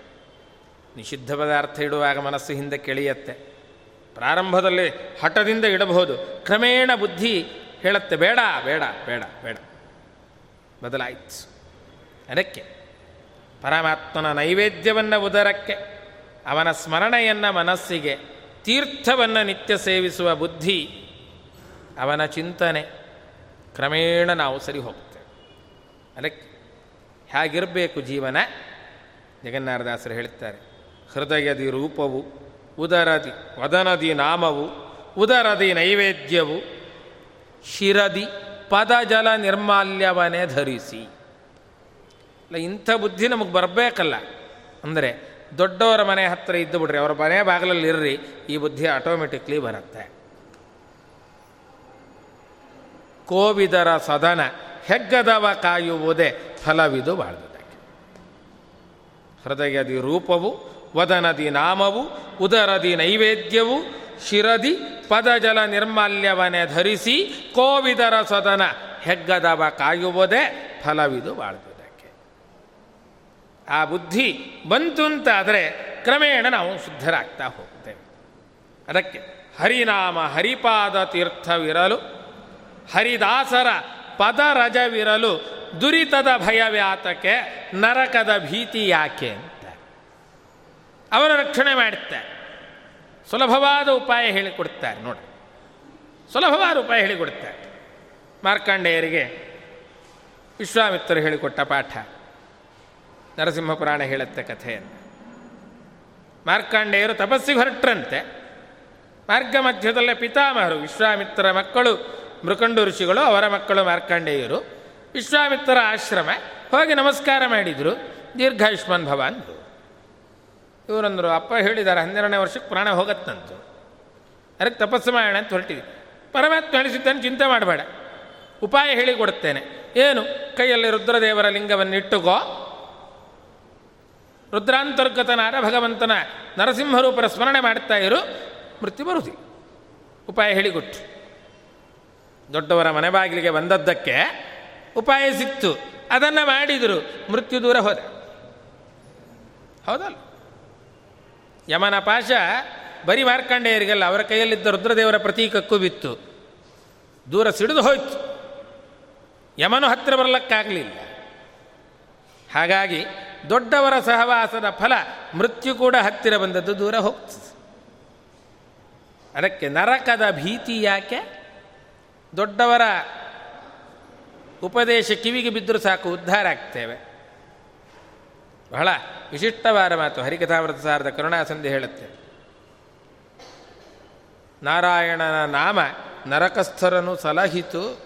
ನಿಷಿದ್ಧ ಪದಾರ್ಥ ಇಡುವಾಗ ಮನಸ್ಸು ಹಿಂದೆ ಕೆಳೆಯತ್ತೆ. ಪ್ರಾರಂಭದಲ್ಲಿ ಹಠದಿಂದ ಇಡಬಹುದು. ಕ್ರಮೇಣ ಬುದ್ಧಿ ಹೇಳುತ್ತೆ, ಬೇಡ ಬೇಡ ಬೇಡ ಬೇಡ. ಬದಲಾಯಿತು. ಅದಕ್ಕೆ ಪರಮಾತ್ಮನ ನೈವೇದ್ಯವನ್ನು ಉದರಕ್ಕೆ, ಅವನ ಸ್ಮರಣೆಯನ್ನು ಮನಸ್ಸಿಗೆ, ತೀರ್ಥವನ್ನು ನಿತ್ಯ ಸೇವಿಸುವ ಬುದ್ಧಿ, ಅವನ ಚಿಂತನೆ ಕ್ರಮೇಣ ನಾವು ಸರಿ ಹೋಗ್ತೇವೆ ಅದಕ್ಕೆ ಹೇಗಿರಬೇಕು ಜೀವನ? ಜಗನ್ನಾರದಾಸರು ಹೇಳ್ತಾರೆ ಹೃದಯದಿ ರೂಪವು ಉದರದಿ, ವದನದಿ ನಾಮವು, ಉದರದಿ ನೈವೇದ್ಯವು, ಶಿರದಿ, ಪದಜಲ ನಿರ್ಮಾಲ್ಯವನೇ ಧರಿಸಿ. ಇಲ್ಲ, ಇಂಥ ಬುದ್ಧಿ ನಮಗೆ ಬರಬೇಕಲ್ಲ. ಅಂದರೆ ದೊಡ್ಡವರ ಮನೆ ಹತ್ತಿರ ಇದ್ದು ಬಿಡ್ರಿ ಅವರ ಮನೆ ಬಾಗಿಲಲ್ಲಿ ಇರ್ರಿ, ಈ ಬುದ್ಧಿ ಆಟೋಮೆಟಿಕ್ಲಿ ಬರುತ್ತೆ. ಕೋವಿದರ ಸದನ, ಹೆಗ್ಗದವ ಕಾಯುವುದೇ ಫಲವಿದು ಬಾಳ್ದುದಕ್ಕೆ ಹೃದಯದಿ ರೂಪವು ವದನದಿ ನಾಮವು, ಉದರದಿ ನೈವೇದ್ಯವು, ಶಿರದಿ ಪದಜಲ ನಿರ್ಮಾಲ್ಯವನೇ ಧರಿಸಿ ಕೋವಿದರ ಸದನ ಹೆಗ್ಗದವ ಕಾಯುವುದೇ ಫಲವಿದು ಬಾಳ್ದುದಕ್ಕೆ. ಆ ಬುದ್ಧಿ ಬಂತು ಅಂತಾದರೆ ಕ್ರಮೇಣ ನಾವು ಶುದ್ಧರಾಗ್ತಾ ಹೋಗ್ತೇವೆ. ಅದಕ್ಕೆ ಹರಿನಾಮ ಹರಿಪಾದ ತೀರ್ಥವಿರಲು, ಹರಿದಾಸರ ಪದರಜವಿರಲು ದುರಿತದ ಭಯವ್ಯಾತಕ್ಕೆ ನರಕದ ಭೀತಿ ಯಾಕೆ ಅವರ ರಕ್ಷಣೆ ಮಾಡುತ್ತಾರೆ ಸುಲಭವಾದ ಉಪಾಯ ಹೇಳಿಕೊಡ್ತಾರೆ ನೋಡಿ ಸುಲಭವಾದ ಉಪಾಯ ಹೇಳಿಕೊಡ್ತಾರೆ. ಮಾರ್ಕಂಡೇಯರಿಗೆ ವಿಶ್ವಾಮಿತ್ರರು ಹೇಳಿಕೊಟ್ಟ ಪಾಠ. ನರಸಿಂಹ ಪುರಾಣ ಹೇಳುತ್ತೆ ಕಥೆಯನ್ನು. ಮಾರ್ಕಂಡೇಯರು ತಪಸ್ಸಿಗೆ ಹೊರಟ್ರಂತೆ. ಮಾರ್ಗ ಮಧ್ಯದಲ್ಲೇ ಪಿತಾಮಹರು ವಿಶ್ವಾಮಿತ್ರರ ಮಕ್ಕಳು, ಮೃಕಂಡು ಋಷಿಗಳು, ಅವರ ಮಕ್ಕಳು ಮಾರ್ಕಂಡೇಯರು ವಿಶ್ವಾಮಿತ್ರರ ಆಶ್ರಮ ಹೋಗಿ ನಮಸ್ಕಾರ ಮಾಡಿದರು. ದೀರ್ಘಾಯುಷ್ಮಾನ್ ಭವ ಅಂದರು. ಇವರಂದರು, ಅಪ್ಪ ಹೇಳಿದ್ದಾರೆ ಹನ್ನೆರಡನೇ ವರ್ಷಕ್ಕೆ ಪ್ರಾಣ ಹೋಗತ್ತಂತು. ಅದಕ್ಕೆ ತಪಸ್ಸು ಮಾಡೋಣ ಅಂತ ಹೊರಟಿದ್ವಿ. ಪರಮಾತ್ಮ ಹೇಳಿಸಿದ್ದಾನೆ ಚಿಂತೆ ಮಾಡಬೇಡ. ಉಪಾಯ ಹೇಳಿ ಕೊಡುತ್ತೇನೆ. ಏನು? ಕೈಯಲ್ಲಿ ರುದ್ರದೇವರ ಲಿಂಗವನ್ನು ಇಟ್ಟುಕೋ ರುದ್ರಾಂತರ್ಗತನಾದ ಭಗವಂತನ ನರಸಿಂಹರೂಪರ ಸ್ಮರಣೆ ಮಾಡ್ತಾ ಇರು. ಮೃತ್ಯು ಬರುಸಿ ಉಪಾಯ ಹೇಳಿಕೊಟ್ಟು ದೊಡ್ಡವರ ಮನೆ ಬಾಗಿಲಿಗೆ ಬಂದದ್ದಕ್ಕೆ ಉಪಾಯ ಸಿಕ್ತು. ಅದನ್ನು ಮಾಡಿದರು. ಮೃತ್ಯು ದೂರ ಹೋದೆ. ಹೌದಲ್ಲ? ಯಮನ ಪಾಶ ಬರೀ ಮಾರ್ಕಂಡೇಯರಿಗಲ್ಲ, ಅವರ ಕೈಯಲ್ಲಿದ್ದ ರುದ್ರದೇವರ ಪ್ರತೀಕಕ್ಕೂ ಬಿತ್ತು. ದೂರ ಸಿಡಿದು ಹೋಯ್ತು. ಯಮನು ಹತ್ತಿರ ಬರಲಕ್ಕಾಗಲಿಲ್ಲ. ಹಾಗಾಗಿ ದೊಡ್ಡವರ ಸಹವಾಸದ ಫಲ ಮೃತ್ಯು ಕೂಡ ಹತ್ತಿರ ಬಂದದ್ದು ದೂರ ಹೋಗ್ತದೆ. ಅದಕ್ಕೆ ನರಕದ ಭೀತಿ ಯಾಕೆ? ದೊಡ್ಡವರ ಉಪದೇಶ ಕಿವಿಗೆ ಬಿದ್ದರೂ ಸಾಕು, ಉದ್ಧಾರ ಆಗ್ತೇವೆ. ಬಹಳ ವಿಶಿಷ್ಟವಾದ ಮಾತು. ಹರಿಕಥಾವೃತ ಸಾರದ ಕರುಣಾಸಂಧಿ ಹೇಳುತ್ತೆ. ನಾರಾಯಣನ ನಾಮ ನರಕಸ್ಥರನು ಸಲಹಿತು.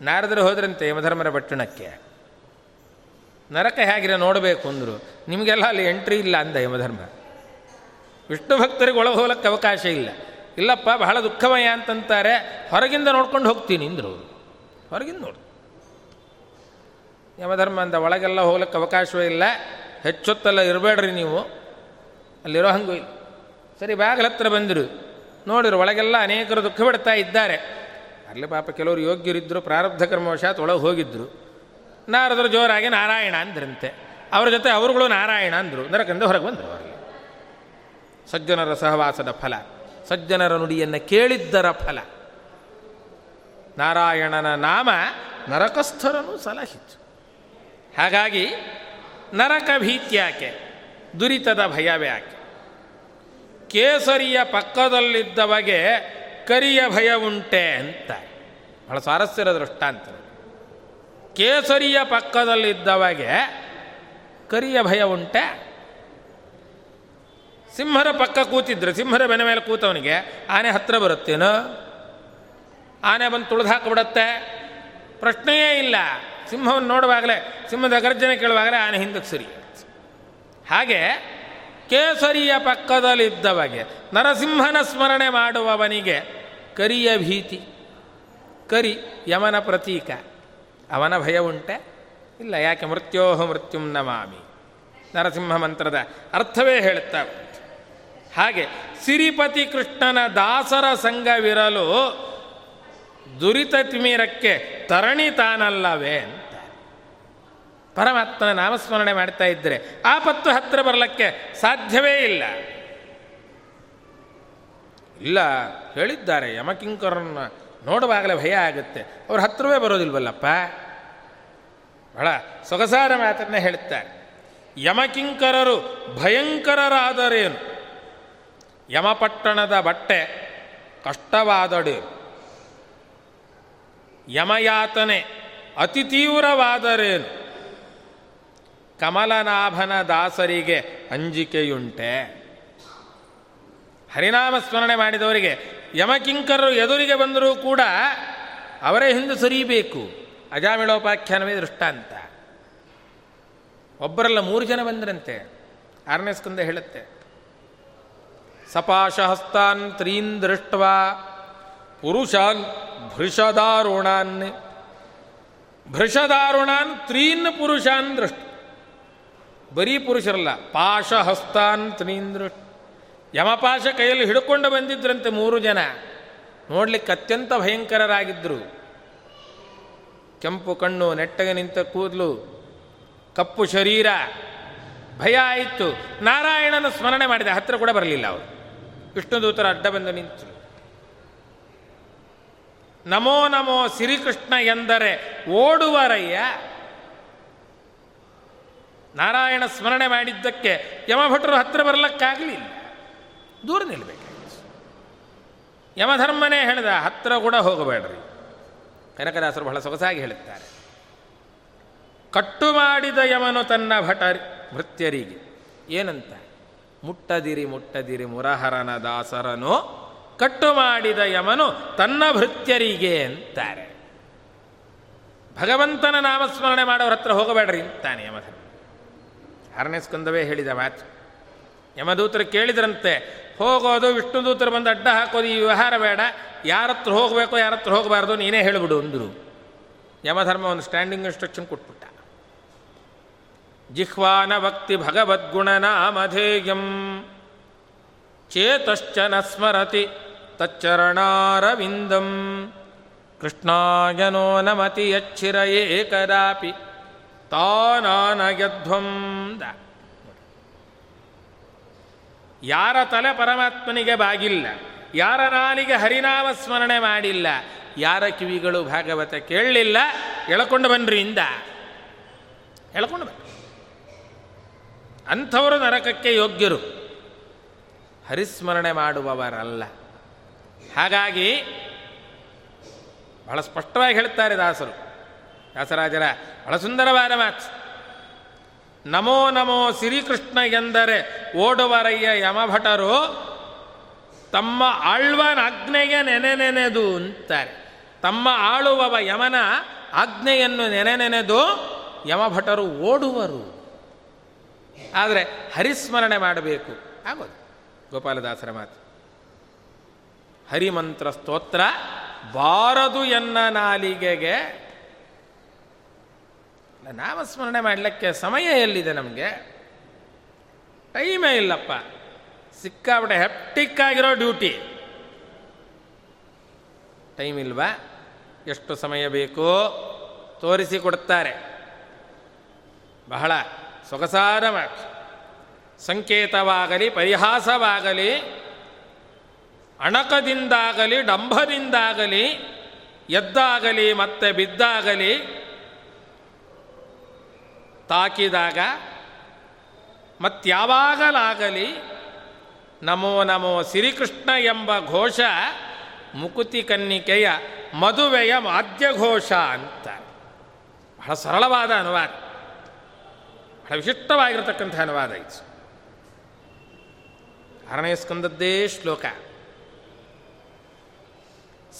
ನಾರದರು ಹೋದ್ರಂತೆ ಯಮಧರ್ಮರ ಪಟ್ಟಣಕ್ಕೆ. ನರಕ ಹೇಗಿರ ನೋಡಬೇಕು ಅಂದರು. ನಿಮಗೆಲ್ಲ ಅಲ್ಲಿ ಎಂಟ್ರಿ ಇಲ್ಲ ಅಂದ ಯಮಧರ್ಮ. ವಿಷ್ಣು ಭಕ್ತರಿಗೆ ಒಳಗೆ ಹೋಗಲಕ್ಕೆ ಅವಕಾಶ ಇಲ್ಲ. ಇಲ್ಲಪ್ಪ, ಬಹಳ ದುಃಖಮಯ ಅಂತಂತಾರೆ. ಹೊರಗಿಂದ ನೋಡ್ಕೊಂಡು ಹೋಗ್ತೀನಿ ಅಂದರು. ಹೊರಗಿಂದ ನೋಡು ಯಮಧರ್ಮ ಅಂತ ಒಳಗೆಲ್ಲ ಹೋಗ್ಲಿಕ್ಕೆ ಅವಕಾಶವೇ ಇಲ್ಲ. ಹೆಚ್ಚೊತ್ತಲ್ಲ ಇರಬೇಡ್ರಿ ನೀವು. ಅಲ್ಲಿರೋ ಹಂಗೂ ಇಲ್ಲ. ಸರಿ ಬಾಗಿಲ ಹತ್ರ ಬಂದರು. ನೋಡಿರು, ಒಳಗೆಲ್ಲ ಅನೇಕರು ದುಃಖ ಬಿಡ್ತಾ ಇದ್ದಾರೆ. ಅಲ್ಲಿ ಪಾಪ ಕೆಲವರು ಯೋಗ್ಯರಿದ್ದರು ಪ್ರಾರಬ್ಧ ಕರ್ಮವಶಾತ್ ಒಳಗೆ ಹೋಗಿದ್ದರು ನಾರದರು ಜೋರಾಗಿ ನಾರಾಯಣ ಅಂದ್ರಂತೆ. ಅವ್ರ ಜೊತೆ ಅವರುಗಳು ನಾರಾಯಣ ಅಂದರು. ನರಕಂದ ಹೊರಗೆ ಬಂದರು ಅವರಿಗೆ ಸಜ್ಜನರ ಸಹವಾಸದ ಫಲ, ಸಜ್ಜನರ ನುಡಿಯನ್ನು ಕೇಳಿದ್ದರ ಫಲ. ನಾರಾಯಣನ ನಾಮ ನರಕಸ್ಥರನು ಸಲಹಿತು ಹಾಗಾಗಿ ನರಕ ಭೀತ್ಯಾಕೆ ದುರಿತದ ಭಯವೇ ಯಾಕೆ? ಕೇಸರಿಯ ಪಕ್ಕದಲ್ಲಿದ್ದವಗೆ ಕರಿಯ ಭಯ ಉಂಟೆ ಅಂತ. ಬಹಳ ಸ್ವಾರಸ್ಯರ ದೃಷ್ಟಾಂತ ಕೇಸರಿಯ ಪಕ್ಕದಲ್ಲಿದ್ದವಗೆ ಕರಿಯ ಭಯ ಉಂಟೆ? ಸಿಂಹರ ಪಕ್ಕ ಕೂತಿದ್ರೆ, ಸಿಂಹರ ಬೆನೆ ಮೇಲೆ ಕೂತವನಿಗೆ ಆನೆ ಹತ್ರ ಬರುತ್ತೇನೋ? ಆನೆ ಬಂದು ತುಳಿದು ಹಾಕಿಬಿಡತ್ತೆ? ಪ್ರಶ್ನೆಯೇ ಇಲ್ಲ. ಸಿಂಹವನ್ನು ನೋಡುವಾಗಲೇ, ಸಿಂಹದ ಗರ್ಜನೆ ಕೇಳುವಾಗಲೇ ಆನೆ ಹಿಂದಕ್ಕೆ ಸರಿ. ಹಾಗೆ ಕೇಸರಿಯ ಪಕ್ಕದಲ್ಲಿದ್ದವಗೆ, ನರಸಿಂಹನ ಸ್ಮರಣೆ ಮಾಡುವವನಿಗೆ ಕರಿಯ ಭೀತಿ, ಕರಿ ಯಮನ ಪ್ರತೀಕ. ಅವನ ಭಯ ಉಂಟೆ? ಇಲ್ಲ, ಯಾಕೆ ಮೃತ್ಯೋಹ ಮೃತ್ಯುಂ ನಮಾಮಿ? ನರಸಿಂಹ ಮಂತ್ರದ ಅರ್ಥವೇ ಹೇಳುತ್ತಾ ಹಾಗೆ ಸಿರಿಪತಿ ಕೃಷ್ಣನ ದಾಸರ ಸಂಘವಿರಲು ದುರಿತ ತಿಮಿರಕ್ಕೆ ತರಣಿ ತಾನಲ್ಲವೇ ಅಂತ. ಪರಮಾತ್ಮನ ನಾಮಸ್ಮರಣೆ ಮಾಡ್ತಾ ಇದ್ದರೆ ಆಪತ್ತು ಹತ್ರ ಬರಲಿಕ್ಕೆ ಸಾಧ್ಯವೇ ಇಲ್ಲ. ಇಲ್ಲ, ಹೇಳಿದ್ದಾರೆ, ಯಮಕಿಂಕರನ್ನ ನೋಡುವಾಗಲೇ ಭಯ ಆಗುತ್ತೆ. ಅವ್ರ ಹತ್ರವೇ ಬರೋದಿಲ್ವಲ್ಲಪ್ಪ? ಬಹಳ ಸೊಗಸಾದ ಮಾತನ್ನೇ ಹೇಳುತ್ತಾರೆ. ಯಮಕಿಂಕರರು ಭಯಂಕರರಾದರೇನು? ಯಮಪಟ್ಟಣದ ಬಟ್ಟೆ ಕಷ್ಟವಾದಡು ಯಮಯಾತನೆ ಅತಿ ತೀವ್ರವಾದರೇನು? ಕಮಲನಾಭನ ದಾಸರಿಗೆ ಅಂಜಿಕೆಯುಂಟೆ. ಹರಿನಾಮ ಸ್ಮರಣೆ ಮಾಡಿದವರಿಗೆ ಯಮಕಿಂಕರರು ಎದುರಿಗೆ ಬಂದರೂ ಕೂಡ ಅವರೇ ಹಿಂದೆ ಸರಿಯಬೇಕು ಅಜಾಮಿಳೋಪಾಖ್ಯಾನವೇ ದೃಷ್ಟಾಂತ. ಒಬ್ಬರಲ್ಲ ಮೂರು ಜನ ಬಂದ್ರಂತೆ. ಆರನೇ ಸ್ಕಂದ ಹೇಳುತ್ತೆ. ಸಪಾಶಹಸ್ತಾನ್ ತ್ರೀನ್ ದೃಷ್ಟ ಪುರುಷಾನ್ ಭೃಷದಾರುಣಾನ್. ಭೃಷದಾರುಣಾನ್ ತ್ರೀನ್ ಪುರುಷಾನ್ ದೃಷ್ಟ. ಬರೀ ಪುರುಷರಲ್ಲ, ಪಾಶಹಸ್ತಾನ್ ತ್ರೀನ್ ದೃಷ್ಟ. ಯಮಪಾಶ ಕೈಯಲ್ಲಿ ಹಿಡ್ಕೊಂಡು ಬಂದಿದ್ರಂತೆ ಮೂರು ಜನ. ನೋಡ್ಲಿಕ್ಕೆ ಅತ್ಯಂತ ಭಯಂಕರರಾಗಿದ್ದರು ಕೆಂಪು ಕಣ್ಣು, ನೆಟ್ಟಗೆ ನಿಂತ ಕೂದಲು, ಕಪ್ಪು ಶರೀರ. ಭಯ ಆಯಿತು. ನಾರಾಯಣನ ಸ್ಮರಣೆ ಮಾಡಿದ ಹತ್ತಿರ ಕೂಡ ಬರಲಿಲ್ಲ ಅವರು. ವಿಷ್ಣುದೂತರ ಅಡ್ಡ ಬಂದು ನಿಂತು ನಮೋ ನಮೋ ಶ್ರೀಕೃಷ್ಣ ಎಂದರೆ ಓಡುವರಯ್ಯ. ನಾರಾಯಣ ಸ್ಮರಣೆ ಮಾಡಿದ್ದಕ್ಕೆ ಯಮಭಟರು ಹತ್ರ ಬರಲಿಕ್ಕಾಗಲಿಲ್ಲ. ದೂರ ನಿಲ್ಬೇಕಾಗಿತ್ತು ಯಮಧರ್ಮನೇ ಹೇಳಿದ, ಹತ್ರ ಕೂಡ ಹೋಗಬೇಡ್ರಿ. ಕನಕದಾಸರು ಬಹಳ ಸೊಗಸಾಗಿ ಹೇಳುತ್ತಾರೆ. ಕಟ್ಟು ಮಾಡಿದ ಯಮನು ತನ್ನ ಭಟರಿ ಭೃತ್ಯರಿಗೆ ಏನಂತ? ಮುಟ್ಟದಿರಿ ಮುಟ್ಟದಿರಿ ಮುರಹರನ ದಾಸರನು ಕಟ್ಟು ಮಾಡಿದ ಯಮನು ತನ್ನ ಭೃತ್ಯರಿಗೆ ಅಂತಾರೆ. ಭಗವಂತನ ನಾಮಸ್ಮರಣೆ ಮಾಡೋರ ಹತ್ರ ಹೋಗಬೇಡ್ರಿ ಅಂತಾನೆ ಯಮಧರ್ಮ ಆರನೇ ಸ್ಕಂದವೇ ಹೇಳಿದ ಮಾತು. ಯಮದೂತರು ಕೇಳಿದ್ರಂತೆ, ಹೋಗೋದು ವಿಷ್ಣುದೂತರು ಬಂದು ಅಡ್ಡ ಹಾಕೋದು, ಈ ವ್ಯವಹಾರ ಬೇಡ. ಯಾರತ್ರ ಹೋಗಬೇಕು, ಯಾರತ್ರ ಹೋಗಬಾರ್ದು, ನೀನೇ ಹೇಳಿಬಿಡು ಅಂದರು. ಯಮಧರ್ಮ ಒಂದು ಸ್ಟ್ಯಾಂಡಿಂಗ್ ಇನ್ಸ್ಟ್ರಕ್ಷನ್ ಕೊಟ್ಬಿಟ್ಟ. ಜಿಹ್ವಾನ ಭಕ್ತಿ ಭಗವದ್ಗುಣನಾಮಧೇಯಂ ಚೇತಶ್ಚ ನ ಸ್ಮರತಿ. ತಚ್ಚರಣಾರವಿಂದಂ ಕೃಷ್ಣಾಯನೋ ನಮತಿ ಯಚ್ಚಿರ ಕದಾಪಿ ತಾನಾನಯಧ್ವಂ ಯಾರ ತಲೆ ಪರಮಾತ್ಮನಿಗೆ ಬಾಗಿಲ್ಲ ಯಾರ ನಾಲಿಗೆ ಹರಿನಾಮ ಸ್ಮರಣೆ ಮಾಡಿಲ್ಲ ಯಾರ ಕಿವಿಗಳು ಭಾಗವತ ಕೇಳಲಿಲ್ಲ। ಎಳಕೊಂಡು ಬನ್ರಿ ಇಂದ। ಎಳ್ಕೊಂಡು ಬನ್ರಿ। ಅಂಥವರು ನರಕಕ್ಕೆ ಯೋಗ್ಯರು। ಹರಿಸ್ಮರಣೆ ಮಾಡುವವರಲ್ಲ। ಹಾಗಾಗಿ ಬಹಳ ಸ್ಪಷ್ಟವಾಗಿ ಹೇಳ್ತಾರೆ ದಾಸರು. ದಾಸರಾಜರ ಬಹಳ ಸುಂದರವಾದ ಮಾತು. ನಮೋ ನಮೋ ಶ್ರೀಕೃಷ್ಣ ಎಂದರೆ ಓಡುವರಯ್ಯ ಯಮಭಟರು ತಮ್ಮ ಆಳ್ವನ ಆಜ್ಞೆಗೆ ನೆನೆ ನೆನೆದು ಅಂತಾರೆ. ತಮ್ಮ ಆಳುವವ ಯಮನ ಆಜ್ಞೆಯನ್ನು ನೆನೆ ನೆನೆದು ಯಮಭಟರು ಓಡುವರು. ಆದರೆ ಹರಿಸ್ಮರಣೆ ಮಾಡಬೇಕು. ಆಗೋದು ಗೋಪಾಲದಾಸರ ಮಾತು. ಹರಿಮಂತ್ರ ಸ್ತೋತ್ರ, ಬಾರದು ಎನ್ನ ನಾಲಿಗೆಗೆ. ನಾಮಸ್ಮರಣೆ ಮಾಡಲಿಕ್ಕೆ ಸಮಯ ಎಲ್ಲಿದೆ ನಮಗೆ? ಟೈಮೇ ಇಲ್ಲಪ್ಪ. ಸಿಕ್ಕಾಬಿಟ್ಟೆ ಹೆಪ್ಟಿಕ್ ಆಗಿರೋ ಡ್ಯೂಟಿ ಟೈಮ್ ಇಲ್ವಾ? ಎಷ್ಟು ಸಮಯ ಬೇಕು? ತೋರಿಸಿ ಕೊಡ್ತಾರೆ ಬಹಳ ಸೊಗಸಾದ ಸಂಕೇತವಾಗಲಿ, ಪರಿಹಾಸವಾಗಲಿ ಅಣಕದಿಂದಾಗಲಿ ಡಂಭದಿಂದಾಗಲಿ ಎದ್ದಾಗಲಿ ಮತ್ತೆ ಬಿದ್ದಾಗಲಿ ತಾಕಿದಾಗ ಮತ್ಯಾವಾಗಲಾಗಲಿ ನಮೋ ನಮೋ ಶ್ರೀಕೃಷ್ಣ ಎಂಬ ಘೋಷ ಮುಕುತಿ ಕನ್ನಿಕೆಯ ಮದುವೆಯ ಮಾಧ್ಯಘೋಷ ಅಂತ. ಬಹಳ ಸರಳವಾದ ಅನುವಾದ. ಬಹಳ ವಿಶಿಷ್ಟವಾಗಿರತಕ್ಕಂಥ ಅನುವಾದ ಇದು. ಆರನೇ ಸ್ಕಂದದ್ದೇ ಶ್ಲೋಕ.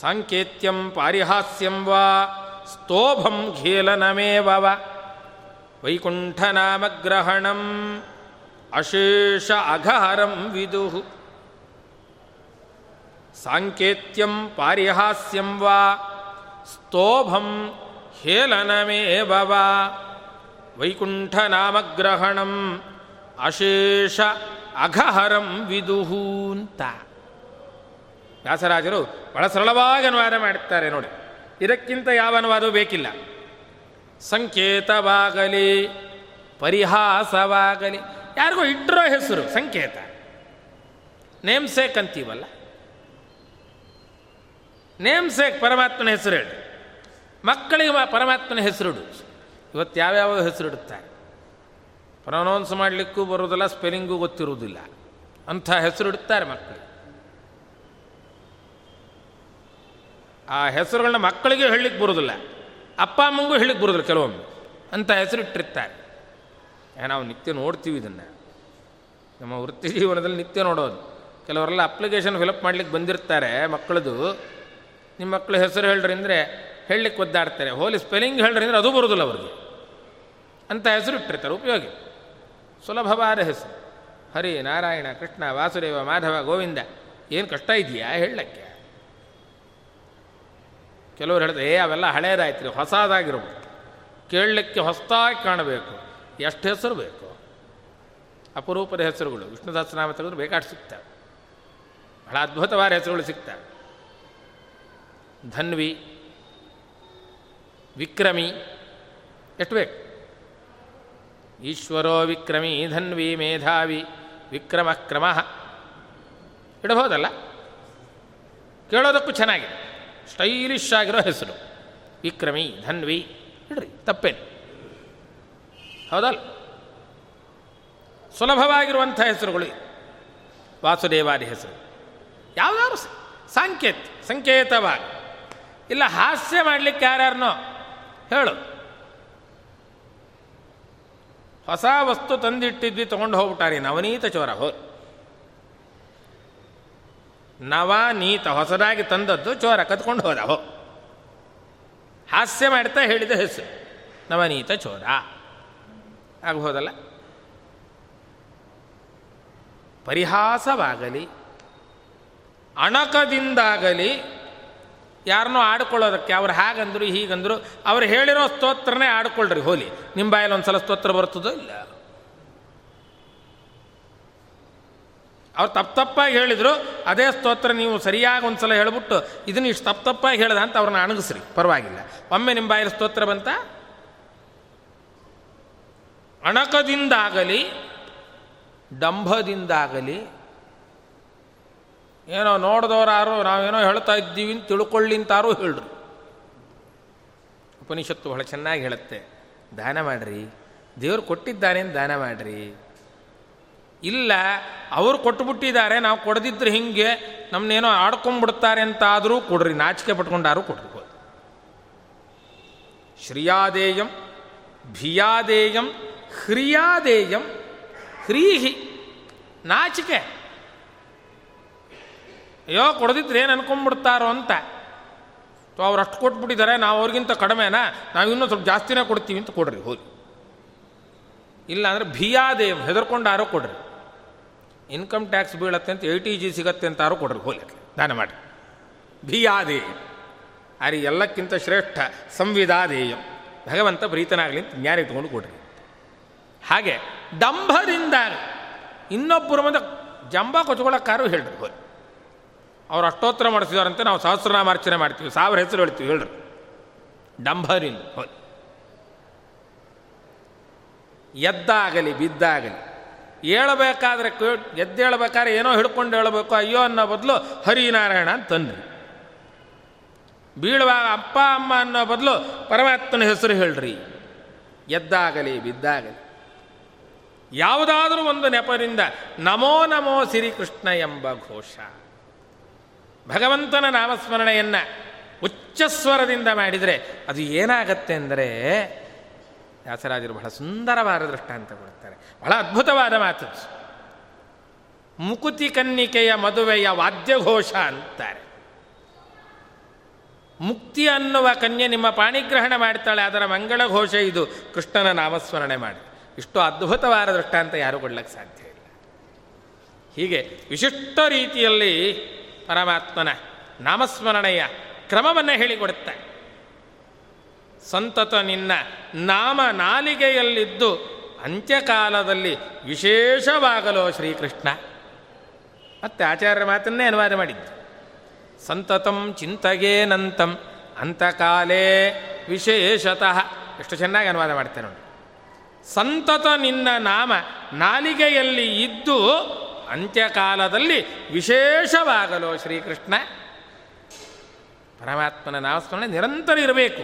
ಸಾಂಕೇತ್ಯಂ ಪಾರಿಹಾಸ್ಯಂ ವಾ ಸ್ತೋಭಂ ಖೇಲನಮೇವ ವೈಕುಂಠನಾಮಗ್ರಹಣಂ ಅಶೇಷ ಅಘಹರಂ ವಿದುಹು ಸಾಂಕೇತ್ಯಂ ಪಾರಿಹಾಸ್ಯಂ ವಾ ಸ್ತೋಭಂ ಹೇಲನಮೇವ ವೈಕುಂಠನಾಮಗ್ರಹಣಂ ಅಶೇಷ ಅಘಹರಂ ವಿದುಹು ವ್ಯಾಸರಾಜರು ಬಹಳ ಸರಳವಾಗಿ ಅನುವಾದ ಮಾಡುತ್ತಾರೆ ನೋಡಿ. ಇದಕ್ಕಿಂತ ಯಾವ ಅನುವಾದವೂ ಬೇಕಿಲ್ಲ. ಸಂಕೇತವಾಗಲಿ, ಪರಿಹಾಸವಾಗಲಿ, ಯಾರಿಗೂ ಇಟ್ಟರೋ ಹೆಸರು, ಸಂಕೇತ. ನೇಮ್ ಸೇಕ್ ಅಂತೀವಲ್ಲ? ನೇಮ್ ಸೇಕ್ ಪರಮಾತ್ಮನ ಹೆಸರು ಹೇಳಿ. ಮಕ್ಕಳಿಗೆ ಪರಮಾತ್ಮನ ಹೆಸರಿಡು ಇವತ್ತು ಯಾವ್ಯಾವ ಹೆಸರಿಡುತ್ತಾರೆ ಪ್ರೊನೌನ್ಸ್ ಮಾಡಲಿಕ್ಕೂ ಬರೋದಿಲ್ಲ ಸ್ಪೆಲ್ಲಿಂಗೂ ಗೊತ್ತಿರುವುದಿಲ್ಲ. ಅಂಥ ಹೆಸರಿಡುತ್ತಾರೆ ಮಕ್ಕಳಿಗೆ ಆ ಹೆಸರುಗಳನ್ನ ಮಕ್ಕಳಿಗೆ ಹೇಳಲಿಕ್ಕೆ ಬರೋದಿಲ್ಲ. ಅಪ್ಪ, ಅಮ್ಮಂಗೂ ಹೇಳಲಿಕ್ಕೆ ಬರೋದಿಲ್ಲ ಕೆಲವೊಮ್ಮೆ. ಅಂತ ಹೆಸರಿಟ್ಟಿರ್ತಾರೆ. ನಾವು ನಿತ್ಯ ನೋಡ್ತೀವಿ ಇದನ್ನು. ನಮ್ಮ ವೃತ್ತಿ ಜೀವನದಲ್ಲಿ ನಿತ್ಯ ನೋಡೋದು. ಕೆಲವರೆಲ್ಲ ಅಪ್ಲಿಕೇಶನ್ ಫಿಲಪ್ ಮಾಡ್ಲಿಕ್ಕೆ ಬಂದಿರ್ತಾರೆ ಮಕ್ಕಳದು. ನಿಮ್ಮ ಮಕ್ಕಳ ಹೆಸರು ಹೇಳ್ರಿ ಅಂದರೆ ಹೇಳಲಿಕ್ಕೆ ಒದ್ದಾಡ್ತಾರೆ. ಹೋಲಿ ಸ್ಪೆಲ್ಲಿಂಗ್ ಹೇಳ್ರಿ ಅಂದರೆ ಅದು ಬರೋದಿಲ್ಲ ಅವ್ರಿಗೆ. ಅಂತ ಹೆಸರು ಇಟ್ಟಿರ್ತಾರೆ ಉಪಯೋಗಿ ಸುಲಭವಾದ ಹೆಸರು. ಹರಿ ನಾರಾಯಣ ಕೃಷ್ಣ ವಾಸುದೇವ ಮಾಧವ ಗೋವಿಂದ. ಏನು ಕಷ್ಟ ಇದೆಯಾ ಹೇಳಕ್ಕೆ? ಕೆಲವರು ಹೇಳಿದ್ರೆ, ಏ, ಅವೆಲ್ಲ ಹಳೇದಾಯ್ತು ರೀ ಹೊಸದಾಗಿರ್ಬೋದು ಕೇಳಲಿಕ್ಕೆ ಹೊಸದಾಗಿ ಕಾಣಬೇಕು. ಎಷ್ಟು ಹೆಸರು ಬೇಕು? ಅಪರೂಪದ ಹೆಸರುಗಳು. ವಿಷ್ಣು ಸಹಸ್ರನಾಮ ತೆಗೆದ್ರೆ ಬೇಕಾಡ್ ಸಿಗ್ತವೆ. ಬಹಳ ಅದ್ಭುತವಾದ ಹೆಸರುಗಳು ಸಿಗ್ತವೆ. ಧನ್ವಿ, ವಿಕ್ರಮಿ, ಎಷ್ಟು ಬೇಕು? ಈಶ್ವರೋ ವಿಕ್ರಮಿ, ಧನ್ವಿ ಮೇಧಾವಿ, ವಿಕ್ರಮ ಕ್ರಮ. ಇಡಬಹುದಲ್ಲ? ಕೇಳೋದಕ್ಕೂ ಚೆನ್ನಾಗಿದೆ. ಸ್ಟೈಲಿಶ್ ಆಗಿರೋ ಹೆಸರು. ವಿಕ್ರಮಿ, ಧನ್ವಿ. ಇಡ್ರಿ, ತಪ್ಪೇನು. ಹೌದಲ್ ಸುಲಭವಾಗಿರುವಂಥ ಹೆಸರುಗಳು ವಾಸುದೇವಾದಿ ಹೆಸರು. ಯಾವ್ದಾದ್ರು ಸಾಂಕೇತ್ ಸಾಂಕೇತ, ಸಂಕೇತವಾಗಿ. ಇಲ್ಲ, ಹಾಸ್ಯ ಮಾಡಲಿಕ್ಕೆ ಯಾರ್ಯಾರನೋ ಹೇಳು. ಹೊಸ ವಸ್ತು ತಂದಿಟ್ಟಿದ್ವಿ, ತೊಗೊಂಡು ಹೋಗ್ಬಿಟ್ಟಾರೆ ನವನೀತ ಚೋರ ಹೋ ನವನೀತ ಹೊಸದಾಗಿ ತಂದದ್ದು ಚೋರ ಕತ್ಕೊಂಡು ಹೋದ ಹೋ ಹಾಸ್ಯ ಮಾಡ್ತಾ ಹೇಳಿದ ಹೆಸರು ನವನೀತ ಚೋರ. ಆಗಬಹುದಲ್ಲ ಪರಿಹಾಸವಾಗಲಿ, ಅಣಕದಿಂದಾಗಲಿ ಯಾರನ್ನೋ ಆಡ್ಕೊಳ್ಳೋದಕ್ಕೆ, ಅವ್ರು ಹಾಗಂದ್ರು ಹೀಗಂದ್ರು, ಅವ್ರು ಹೇಳಿರೋ ಸ್ತೋತ್ರನೇ ಆಡ್ಕೊಳ್ರಿ ಹೋಲಿ. ನಿಮ್ಮ ಬಾಯಲ್ಲಿ ಒಂದು ಸಲ ಸ್ತೋತ್ರ ಬರ್ತದೋ ಇಲ್ಲ? ಅವ್ರು ತಪ್ಪು ತಪ್ಪಾಗಿ ಹೇಳಿದರು, ಅದೇ ಸ್ತೋತ್ರ ನೀವು ಸರಿಯಾಗಿ ಒಂದು ಸಲ ಹೇಳಿಬಿಟ್ಟು, ಇದನ್ನ ಇಷ್ಟು ತಪ್ಪು ತಪ್ಪಾಗಿ ಹೇಳ್ದ ಅಂತ ಅವ್ರನ್ನ ಅಣಗಿಸ್ರಿ. ಪರವಾಗಿಲ್ಲ. ಒಮ್ಮೆ ನಿಮ್ಮ ಬಾಯಲ್ಲಿ ಸ್ತೋತ್ರ ಬಂತ? ಅಣಕದಿಂದಾಗಲಿ, ಡಂಭದಿಂದಾಗಲಿ, ಏನೋ ನೋಡಿದವರಾರು, ನಾವೇನೋ ಹೇಳ್ತಾ ಇದ್ದೀವಿ ಅಂತ ತಿಳ್ಕೊಳ್ಳಿ ಅಂತಾರು ಹೇಳ್ರು. ಉಪನಿಷತ್ತು ಬಹಳ ಚೆನ್ನಾಗಿ ಹೇಳುತ್ತೆ. ದಾನ ಮಾಡ್ರಿ. ದೇವರು ಕೊಟ್ಟಿದ್ದಾನೆ ದಾನ ಮಾಡ್ರಿ. ಇಲ್ಲ, ಅವರು ಕೊಟ್ಟುಬಿಟ್ಟಿದ್ದಾರೆ ನಾವು ಕೊಡದಿದ್ರೆ ಹಿಂಗೆ ನಮ್ಮನ್ನೇನೋ ಆಡ್ಕೊಂಡ್ಬಿಡ್ತಾರೆ ಅಂತಾದರೂ ಕೊಡ್ರಿ, ನಾಚಿಕೆ ಪಟ್ಕೊಂಡಾರು ಕೊಡ್ರಿ ಶ್ರಿಯಾದೇಯಂ, ಭಿಯಾದೇಯಂ, ಹ್ರಿಯಾದೇಯಂ, ಹ್ರೀಹಿ, ನಾಚಿಕೆ. ಅಯ್ಯೋ, ಕೊಡದಿದ್ರೆ ಏನು ಅನ್ಕೊಂಡ್ಬಿಡ್ತಾರೋ ಅಂತ. ಸೊ ಅವ್ರು ಅಷ್ಟು ಕೊಟ್ಬಿಟ್ಟಿದ್ದಾರೆ, ನಾವು ಅವ್ರಿಗಿಂತ ಕಡಿಮೆನಾ? ನಾವು ಇನ್ನೂ ಸ್ವಲ್ಪ ಜಾಸ್ತಿನೇ ಕೊಡ್ತೀವಿ ಅಂತ ಕೊಡ್ರಿ, ಹೋಗಿ. ಇಲ್ಲ ಅಂದರೆ ಭಿಯಾದೇವ್ ಹೆದರ್ಕೊಂಡಾರೋ ಕೊಡ್ರಿ. ಇನ್ಕಮ್ ಟ್ಯಾಕ್ಸ್ ಬೀಳತ್ತೆ ಅಂತ ಎ ಟಿ ಜಿ ಸಿಗತ್ತೆ ಅಂತಾರು ಕೊಡ್ರಿ? ಹೋಗಿ ದಾನ ಮಾಡಿ. ಭಿಯಾದೇಯ ಅರಿ ಎಲ್ಲಕ್ಕಿಂತ ಶ್ರೇಷ್ಠ ಸಂವಿಧಾದೇಯ ಭಗವಂತ ಪ್ರೀತನಾಗಲಿ ಅಂತ ಜ್ಞಾನ ಇಟ್ಕೊಂಡು ಕೊಡ್ರಿ. ಹಾಗೆ ದಂಭದಿಂದ ಇನ್ನೊಬ್ಬರು ಮುಂದೆ ಜಂಬ ಕೊಚ್ಕೊಳ್ಳೋಕ್ಕಾರು ಹೇಳ್ರಿ? ಹೋಗಿ ಅವ್ರು ಅಷ್ಟೋತ್ತರ ಮಾಡಿಸಿದಾರಂತೆ ನಾವು ಸಹಸ್ರನಾಮಾರ್ಚನೆ ಮಾಡ್ತೀವಿ. ಸಾವಿರ ಹೆಸರು ಹೇಳ್ತೀವಿ. ಹೇಳ್ರಿ. ಡಂಭರಿಂದ. ಹೋಗಿ ಎದ್ದಾಗಲಿ, ಬಿದ್ದಾಗಲಿ. ಏಳಬೇಕಾದ್ರೆ ಎದ್ದೇಳಬೇಕಾದ್ರೆ ಏನೋ ಹಿಡ್ಕೊಂಡು ಹೇಳಬೇಕು. ಅಯ್ಯೋ ಅನ್ನೋ ಬದಲು ಹರಿನಾರಾಯಣ ಅಂತನ್ರಿ ಬೀಳುವಾಗ ಅಪ್ಪ, ಅಮ್ಮ ಅನ್ನೋ ಬದಲು ಪರಮಾತ್ಮನ ಹೆಸರು ಹೇಳ್ರಿ. ಎದ್ದಾಗಲಿ, ಬಿದ್ದಾಗಲಿ. ಯಾವುದಾದರೂ ಒಂದು ನೆಪದಿಂದ ನಮೋ ನಮೋ ಶ್ರೀಕೃಷ್ಣ ಎಂಬ ಘೋಷ. ಭಗವಂತನ ನಾಮಸ್ಮರಣೆಯನ್ನು ಉಚ್ಚಸ್ವರದಿಂದ ಮಾಡಿದರೆ ಅದು ಏನಾಗತ್ತೆ ಅಂದರೆ, ವ್ಯಾಸರಾಜರು ಬಹಳ ಸುಂದರವಾದ ದೃಷ್ಟಾಂತ ಕೊಡ್ತಾರೆ ಬಹಳ ಅದ್ಭುತವಾದ ಮಾತು. ಮುಕುತಿ ಕನ್ನಿಕೆಯ ಮದುವೆಯ ವಾದ್ಯಘೋಷ ಅಂತಾರೆ. ಮುಕ್ತಿ ಅನ್ನುವ ಕನ್ಯೆ ನಿಮ್ಮ ಪಾಣಿಗ್ರಹಣ ಮಾಡ್ತಾಳೆ, ಅದರ ಮಂಗಳ ಘೋಷ ಇದು. ಕೃಷ್ಣನ ನಾಮಸ್ಮರಣೆ ಮಾಡಿ. ಇಷ್ಟು ಅದ್ಭುತವಾದ ದೃಷ್ಟಾಂತ ಯಾರು ಕೊಡ್ಲಿಕ್ಕೆ ಸಾಧ್ಯ ಇಲ್ಲ. ಹೀಗೆ ವಿಶಿಷ್ಟ ರೀತಿಯಲ್ಲಿ ಪರಮಾತ್ಮನ ನಾಮಸ್ಮರಣೆಯ ಕ್ರಮವನ್ನು ಹೇಳಿಕೊಡುತ್ತೆ ಸಂತತ ನಿನ್ನ ನಾಮ ನಾಲಿಗೆಯಲ್ಲಿದ್ದು ಅಂತ್ಯಕಾಲದಲ್ಲಿ ವಿಶೇಷವಾಗಲೋ ಶ್ರೀಕೃಷ್ಣ. ಮತ್ತೆ ಆಚಾರ್ಯರ ಮಾತನ್ನೇ ಅನುವಾದ ಮಾಡಿದ್ದು. ಸಂತತಂ ಚಿಂತಗೇನಂತಂ ಅಂತಕಾಲೇ ವಿಶೇಷತಃ. ಎಷ್ಟು ಚೆನ್ನಾಗಿ ಅನುವಾದ ಮಾಡ್ತೇನೆ ನೋಡಿ. ಸಂತತ ನಿನ್ನ ನಾಮ ನಾಲಿಗೆಯಲ್ಲಿ ಇದ್ದು ಅಂತ್ಯಕಾಲದಲ್ಲಿ ವಿಶೇಷವಾಗಲೋ ಶ್ರೀಕೃಷ್ಣ. ಪರಮಾತ್ಮನ ನಾಮಸ್ಮರಣೆ ನಿರಂತರ ಇರಬೇಕು.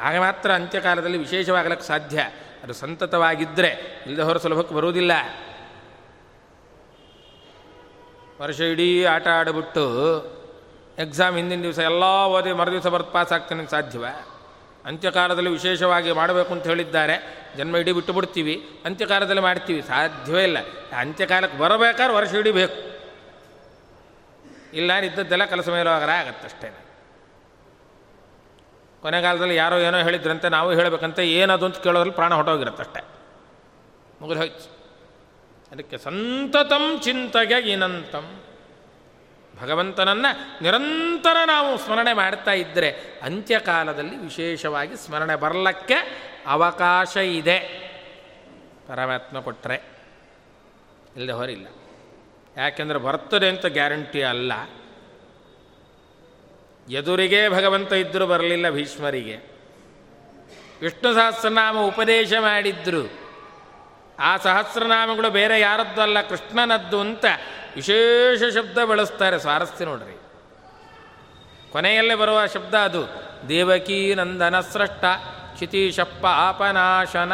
ಆಗ ಮಾತ್ರ ಅಂತ್ಯಕಾಲದಲ್ಲಿ ವಿಶೇಷವಾಗಲಿಕ್ಕೆ ಸಾಧ್ಯ. ಅದು ಸಂತತವಾಗಿದ್ದರೆ ಇಲ್ಲದೆ ಹೊರ ಸುಲಭಕ್ಕೆ ಬರುವುದಿಲ್ಲ. ವರ್ಷ ಇಡೀ ಆಟ ಆಡಿಬಿಟ್ಟು ಎಕ್ಸಾಮ್ ಹಿಂದಿನ ದಿವಸ ಎಲ್ಲ ಓದಿ ಮರುದಿವಸ ಬರ್ತ ಪಾಸ್ ಆಗ್ತಾನೆ ಸಾಧ್ಯವ? ಅಂತ್ಯಕಾಲದಲ್ಲಿ ವಿಶೇಷವಾಗಿ ಮಾಡಬೇಕು ಅಂತ ಹೇಳಿದ್ದಾರೆ. ಜನ್ಮ ಇಡೀ ಬಿಟ್ಟು ಬಿಡ್ತೀವಿ. ಅಂತ್ಯಕಾಲದಲ್ಲಿ ಮಾಡ್ತೀವಿ. ಸಾಧ್ಯವೇ ಇಲ್ಲ. ಅಂತ್ಯಕಾಲಕ್ಕೆ ಬರಬೇಕಾದ್ರೆ ವರ್ಷ ಇಡೀ ಬೇಕು ಇಲ್ಲ ಇದ್ದದ್ದೆಲ್ಲ ಕೆಲಸ ಮೇಲುವಾಗರ ಆಗತ್ತಷ್ಟೇ ಕೊನೆಗಾಲದಲ್ಲಿ ಯಾರೋ ಏನೋ ಹೇಳಿದ್ರಂತೆ ನಾವು ಹೇಳಬೇಕಂತ, ಏನದು ಅಂತ ಕೇಳೋದ್ರಲ್ಲಿ ಪ್ರಾಣ ಹೊಟ್ಟೋಗಿರುತ್ತಷ್ಟೆ ಮುಗಿದು ಹೋಯ್ತು. ಅದಕ್ಕೆ ಸಂತತಂ ಚಿಂತೆಗೆ ಇನಂತಂ. ಭಗವಂತನನ್ನು ನಿರಂತರ ನಾವು ಸ್ಮರಣೆ ಮಾಡ್ತಾ ಇದ್ದರೆ ಅಂತ್ಯಕಾಲದಲ್ಲಿ ವಿಶೇಷವಾಗಿ ಸ್ಮರಣೆ ಬರಲಕ್ಕೆ ಅವಕಾಶ ಇದೆ. ಪರಮಾತ್ಮ ಕೊಟ್ಟರೆ ಇಲ್ಲದೆ ಹೊರಿಲ್ಲ. ಯಾಕೆಂದರೆ ಬರ್ತದೆ ಅಂತ ಗ್ಯಾರಂಟಿ ಅಲ್ಲ. ಎದುರಿಗೆ ಭಗವಂತ ಇದ್ದರೂ ಬರಲಿಲ್ಲ ಭೀಷ್ಮರಿಗೆ. ವಿಷ್ಣು ಸಹಸ್ರನಾಮ ಉಪದೇಶ ಮಾಡಿದ್ರು. ಆ ಸಹಸ್ರನಾಮಗಳು ಬೇರೆ ಯಾರದ್ದು ಅಲ್ಲ, ಕೃಷ್ಣನದ್ದು ಅಂತ ವಿಶೇಷ ಶಬ್ದ ಬಳಸ್ತಾರೆ ಸ್ವಾರಸ್ಯ ನೋಡ್ರಿ. ಕೊನೆಯಲ್ಲೇ ಬರುವ ಶಬ್ದ ಅದು, ದೇವಕೀ ನಂದನ ಸೃಷ್ಟ ಕ್ಷಿತೀಶಪ್ಪ ಆಪನಾಶನ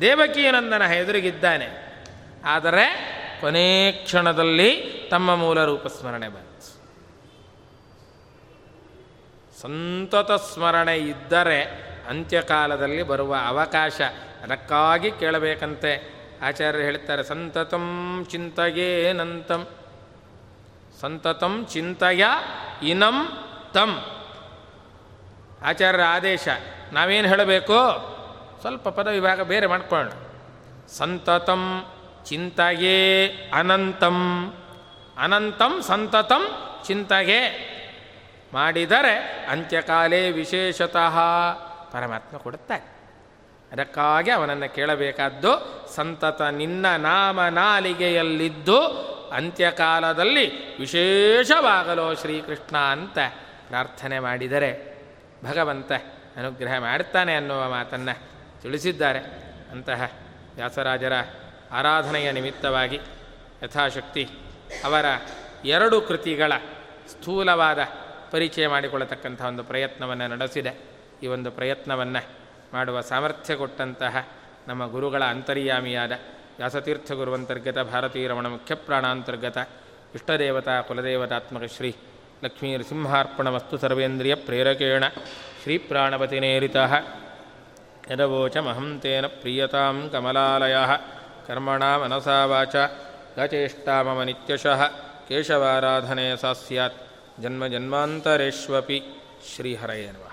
ದೇವಕೀ ನಂದನ ಎದುರಿಗಿದ್ದಾನೆ. ಆದರೆ ಕೊನೆ ಕ್ಷಣದಲ್ಲಿ ತಮ್ಮ ಮೂಲ ರೂಪ ಸ್ಮರಣೆ ಬಂತು. ಸಂತತ ಸ್ಮರಣೆ ಇದ್ದರೆ ಅಂತ್ಯಕಾಲದಲ್ಲಿ ಬರುವ ಅವಕಾಶ ಅದಕ್ಕಾಗಿ ಕೇಳಬೇಕಂತೆ. ಆಚಾರ್ಯರು ಹೇಳ್ತಾರೆ, ಸಂತತಂ ಚಿಂತಗೇನಂತಂ ಸಂತತಂ ಚಿಂತಯ ಇನಂ ತಂ. ಆಚಾರ್ಯರ ಆದೇಶ, ನಾವೇನು ಹೇಳಬೇಕು? ಸ್ವಲ್ಪ ಪದ ವಿಭಾಗ ಬೇರೆ ಮಾಡ್ಕೊಳ್ಳೋಣ. ಸಂತತಂ ಚಿಂತಯೇ ಅನಂತಂ. ಅನಂತಂ, ಸಂತತಂ ಚಿಂತಗೆ ಮಾಡಿದರೆ ಅಂತ್ಯಕಾಲೇ ವಿಶೇಷತಃ ಪರಮಾತ್ಮ ಕೊಡುತ್ತಾನೆ. ಅದಕ್ಕಾಗಿ ಅವನನ್ನು ಕೇಳಬೇಕಾದ್ದು, ಸಂತತ ನಿನ್ನ ನಾಮ ನಾಲಿಗೆಯಲ್ಲಿದ್ದು ಅಂತ್ಯಕಾಲದಲ್ಲಿ ವಿಶೇಷವಾಗಲೋ ಶ್ರೀಕೃಷ್ಣ ಅಂತ ಪ್ರಾರ್ಥನೆ ಮಾಡಿದರೆ ಭಗವಂತ ಅನುಗ್ರಹ ಮಾಡುತ್ತಾನೆ ಅನ್ನುವ ಮಾತನ್ನು ತಿಳಿಸಿದ್ದಾರೆ. ಅಂತಹ ವ್ಯಾಸರಾಜರ ಆರಾಧನೆಯ ನಿಮಿತ್ತವಾಗಿ ಯಥಾಶಕ್ತಿ ಅವರ ಎರಡು ಕೃತಿಗಳ ಸ್ಥೂಲವಾದ ಪರಿಚಯ ಮಾಡಿಕೊಳ್ಳತಕ್ಕಂಥ ಒಂದು ಪ್ರಯತ್ನವನ್ನು ನಡೆಸಿದೆ. ಈ ಒಂದು ಪ್ರಯತ್ನವನ್ನು ಮಾಡುವ ಸಾಮರ್ಥ್ಯ ಕೊಟ್ಟಂತಹ ನಮ್ಮ ಗುರುಗಳ ಅಂತರ್ಯಾಮಿಯಾದ ವ್ಯಾಸತೀರ್ಥ ಗುರುವಂತರ್ಗತ, ಭಾರತೀಯ ರಮಣ ಮುಖ್ಯ ಪ್ರಾಣಾಂತರ್ಗತ, ಇಷ್ಟದೇವತಾ ಕುಲದೇವತಾತ್ಮಕ ಶ್ರೀ ಲಕ್ಷ್ಮೀ ನೃಸಿಂಹಾರ್ಪಣಮಸ್ತು ಸರ್ವೇಂದ್ರಿಯ ಪ್ರೇರಕೇಣ ಶ್ರೀ ಪ್ರಾಣಪತಿನೇರಿತ ಯದವೋಚಮಹಂ ತೇನ ಪ್ರಿಯತಾಂ ಕಮಲಾಲಯ. ಕರ್ಮಣ ಮನಸಾ ವಾಚ. ಗಚೇಷ್ಟಾ ಮಮ ನಿತ್ಯಶಃ. ಕೇಶವಾರಾಧನೆ ಸಾ ಸ್ಯಾತ್ ಜನ್ಮ ಜನ್ಮಾಂತರೇಷ್ವಪಿ ಶ್ರೀಹರಯೇ ನಮಃ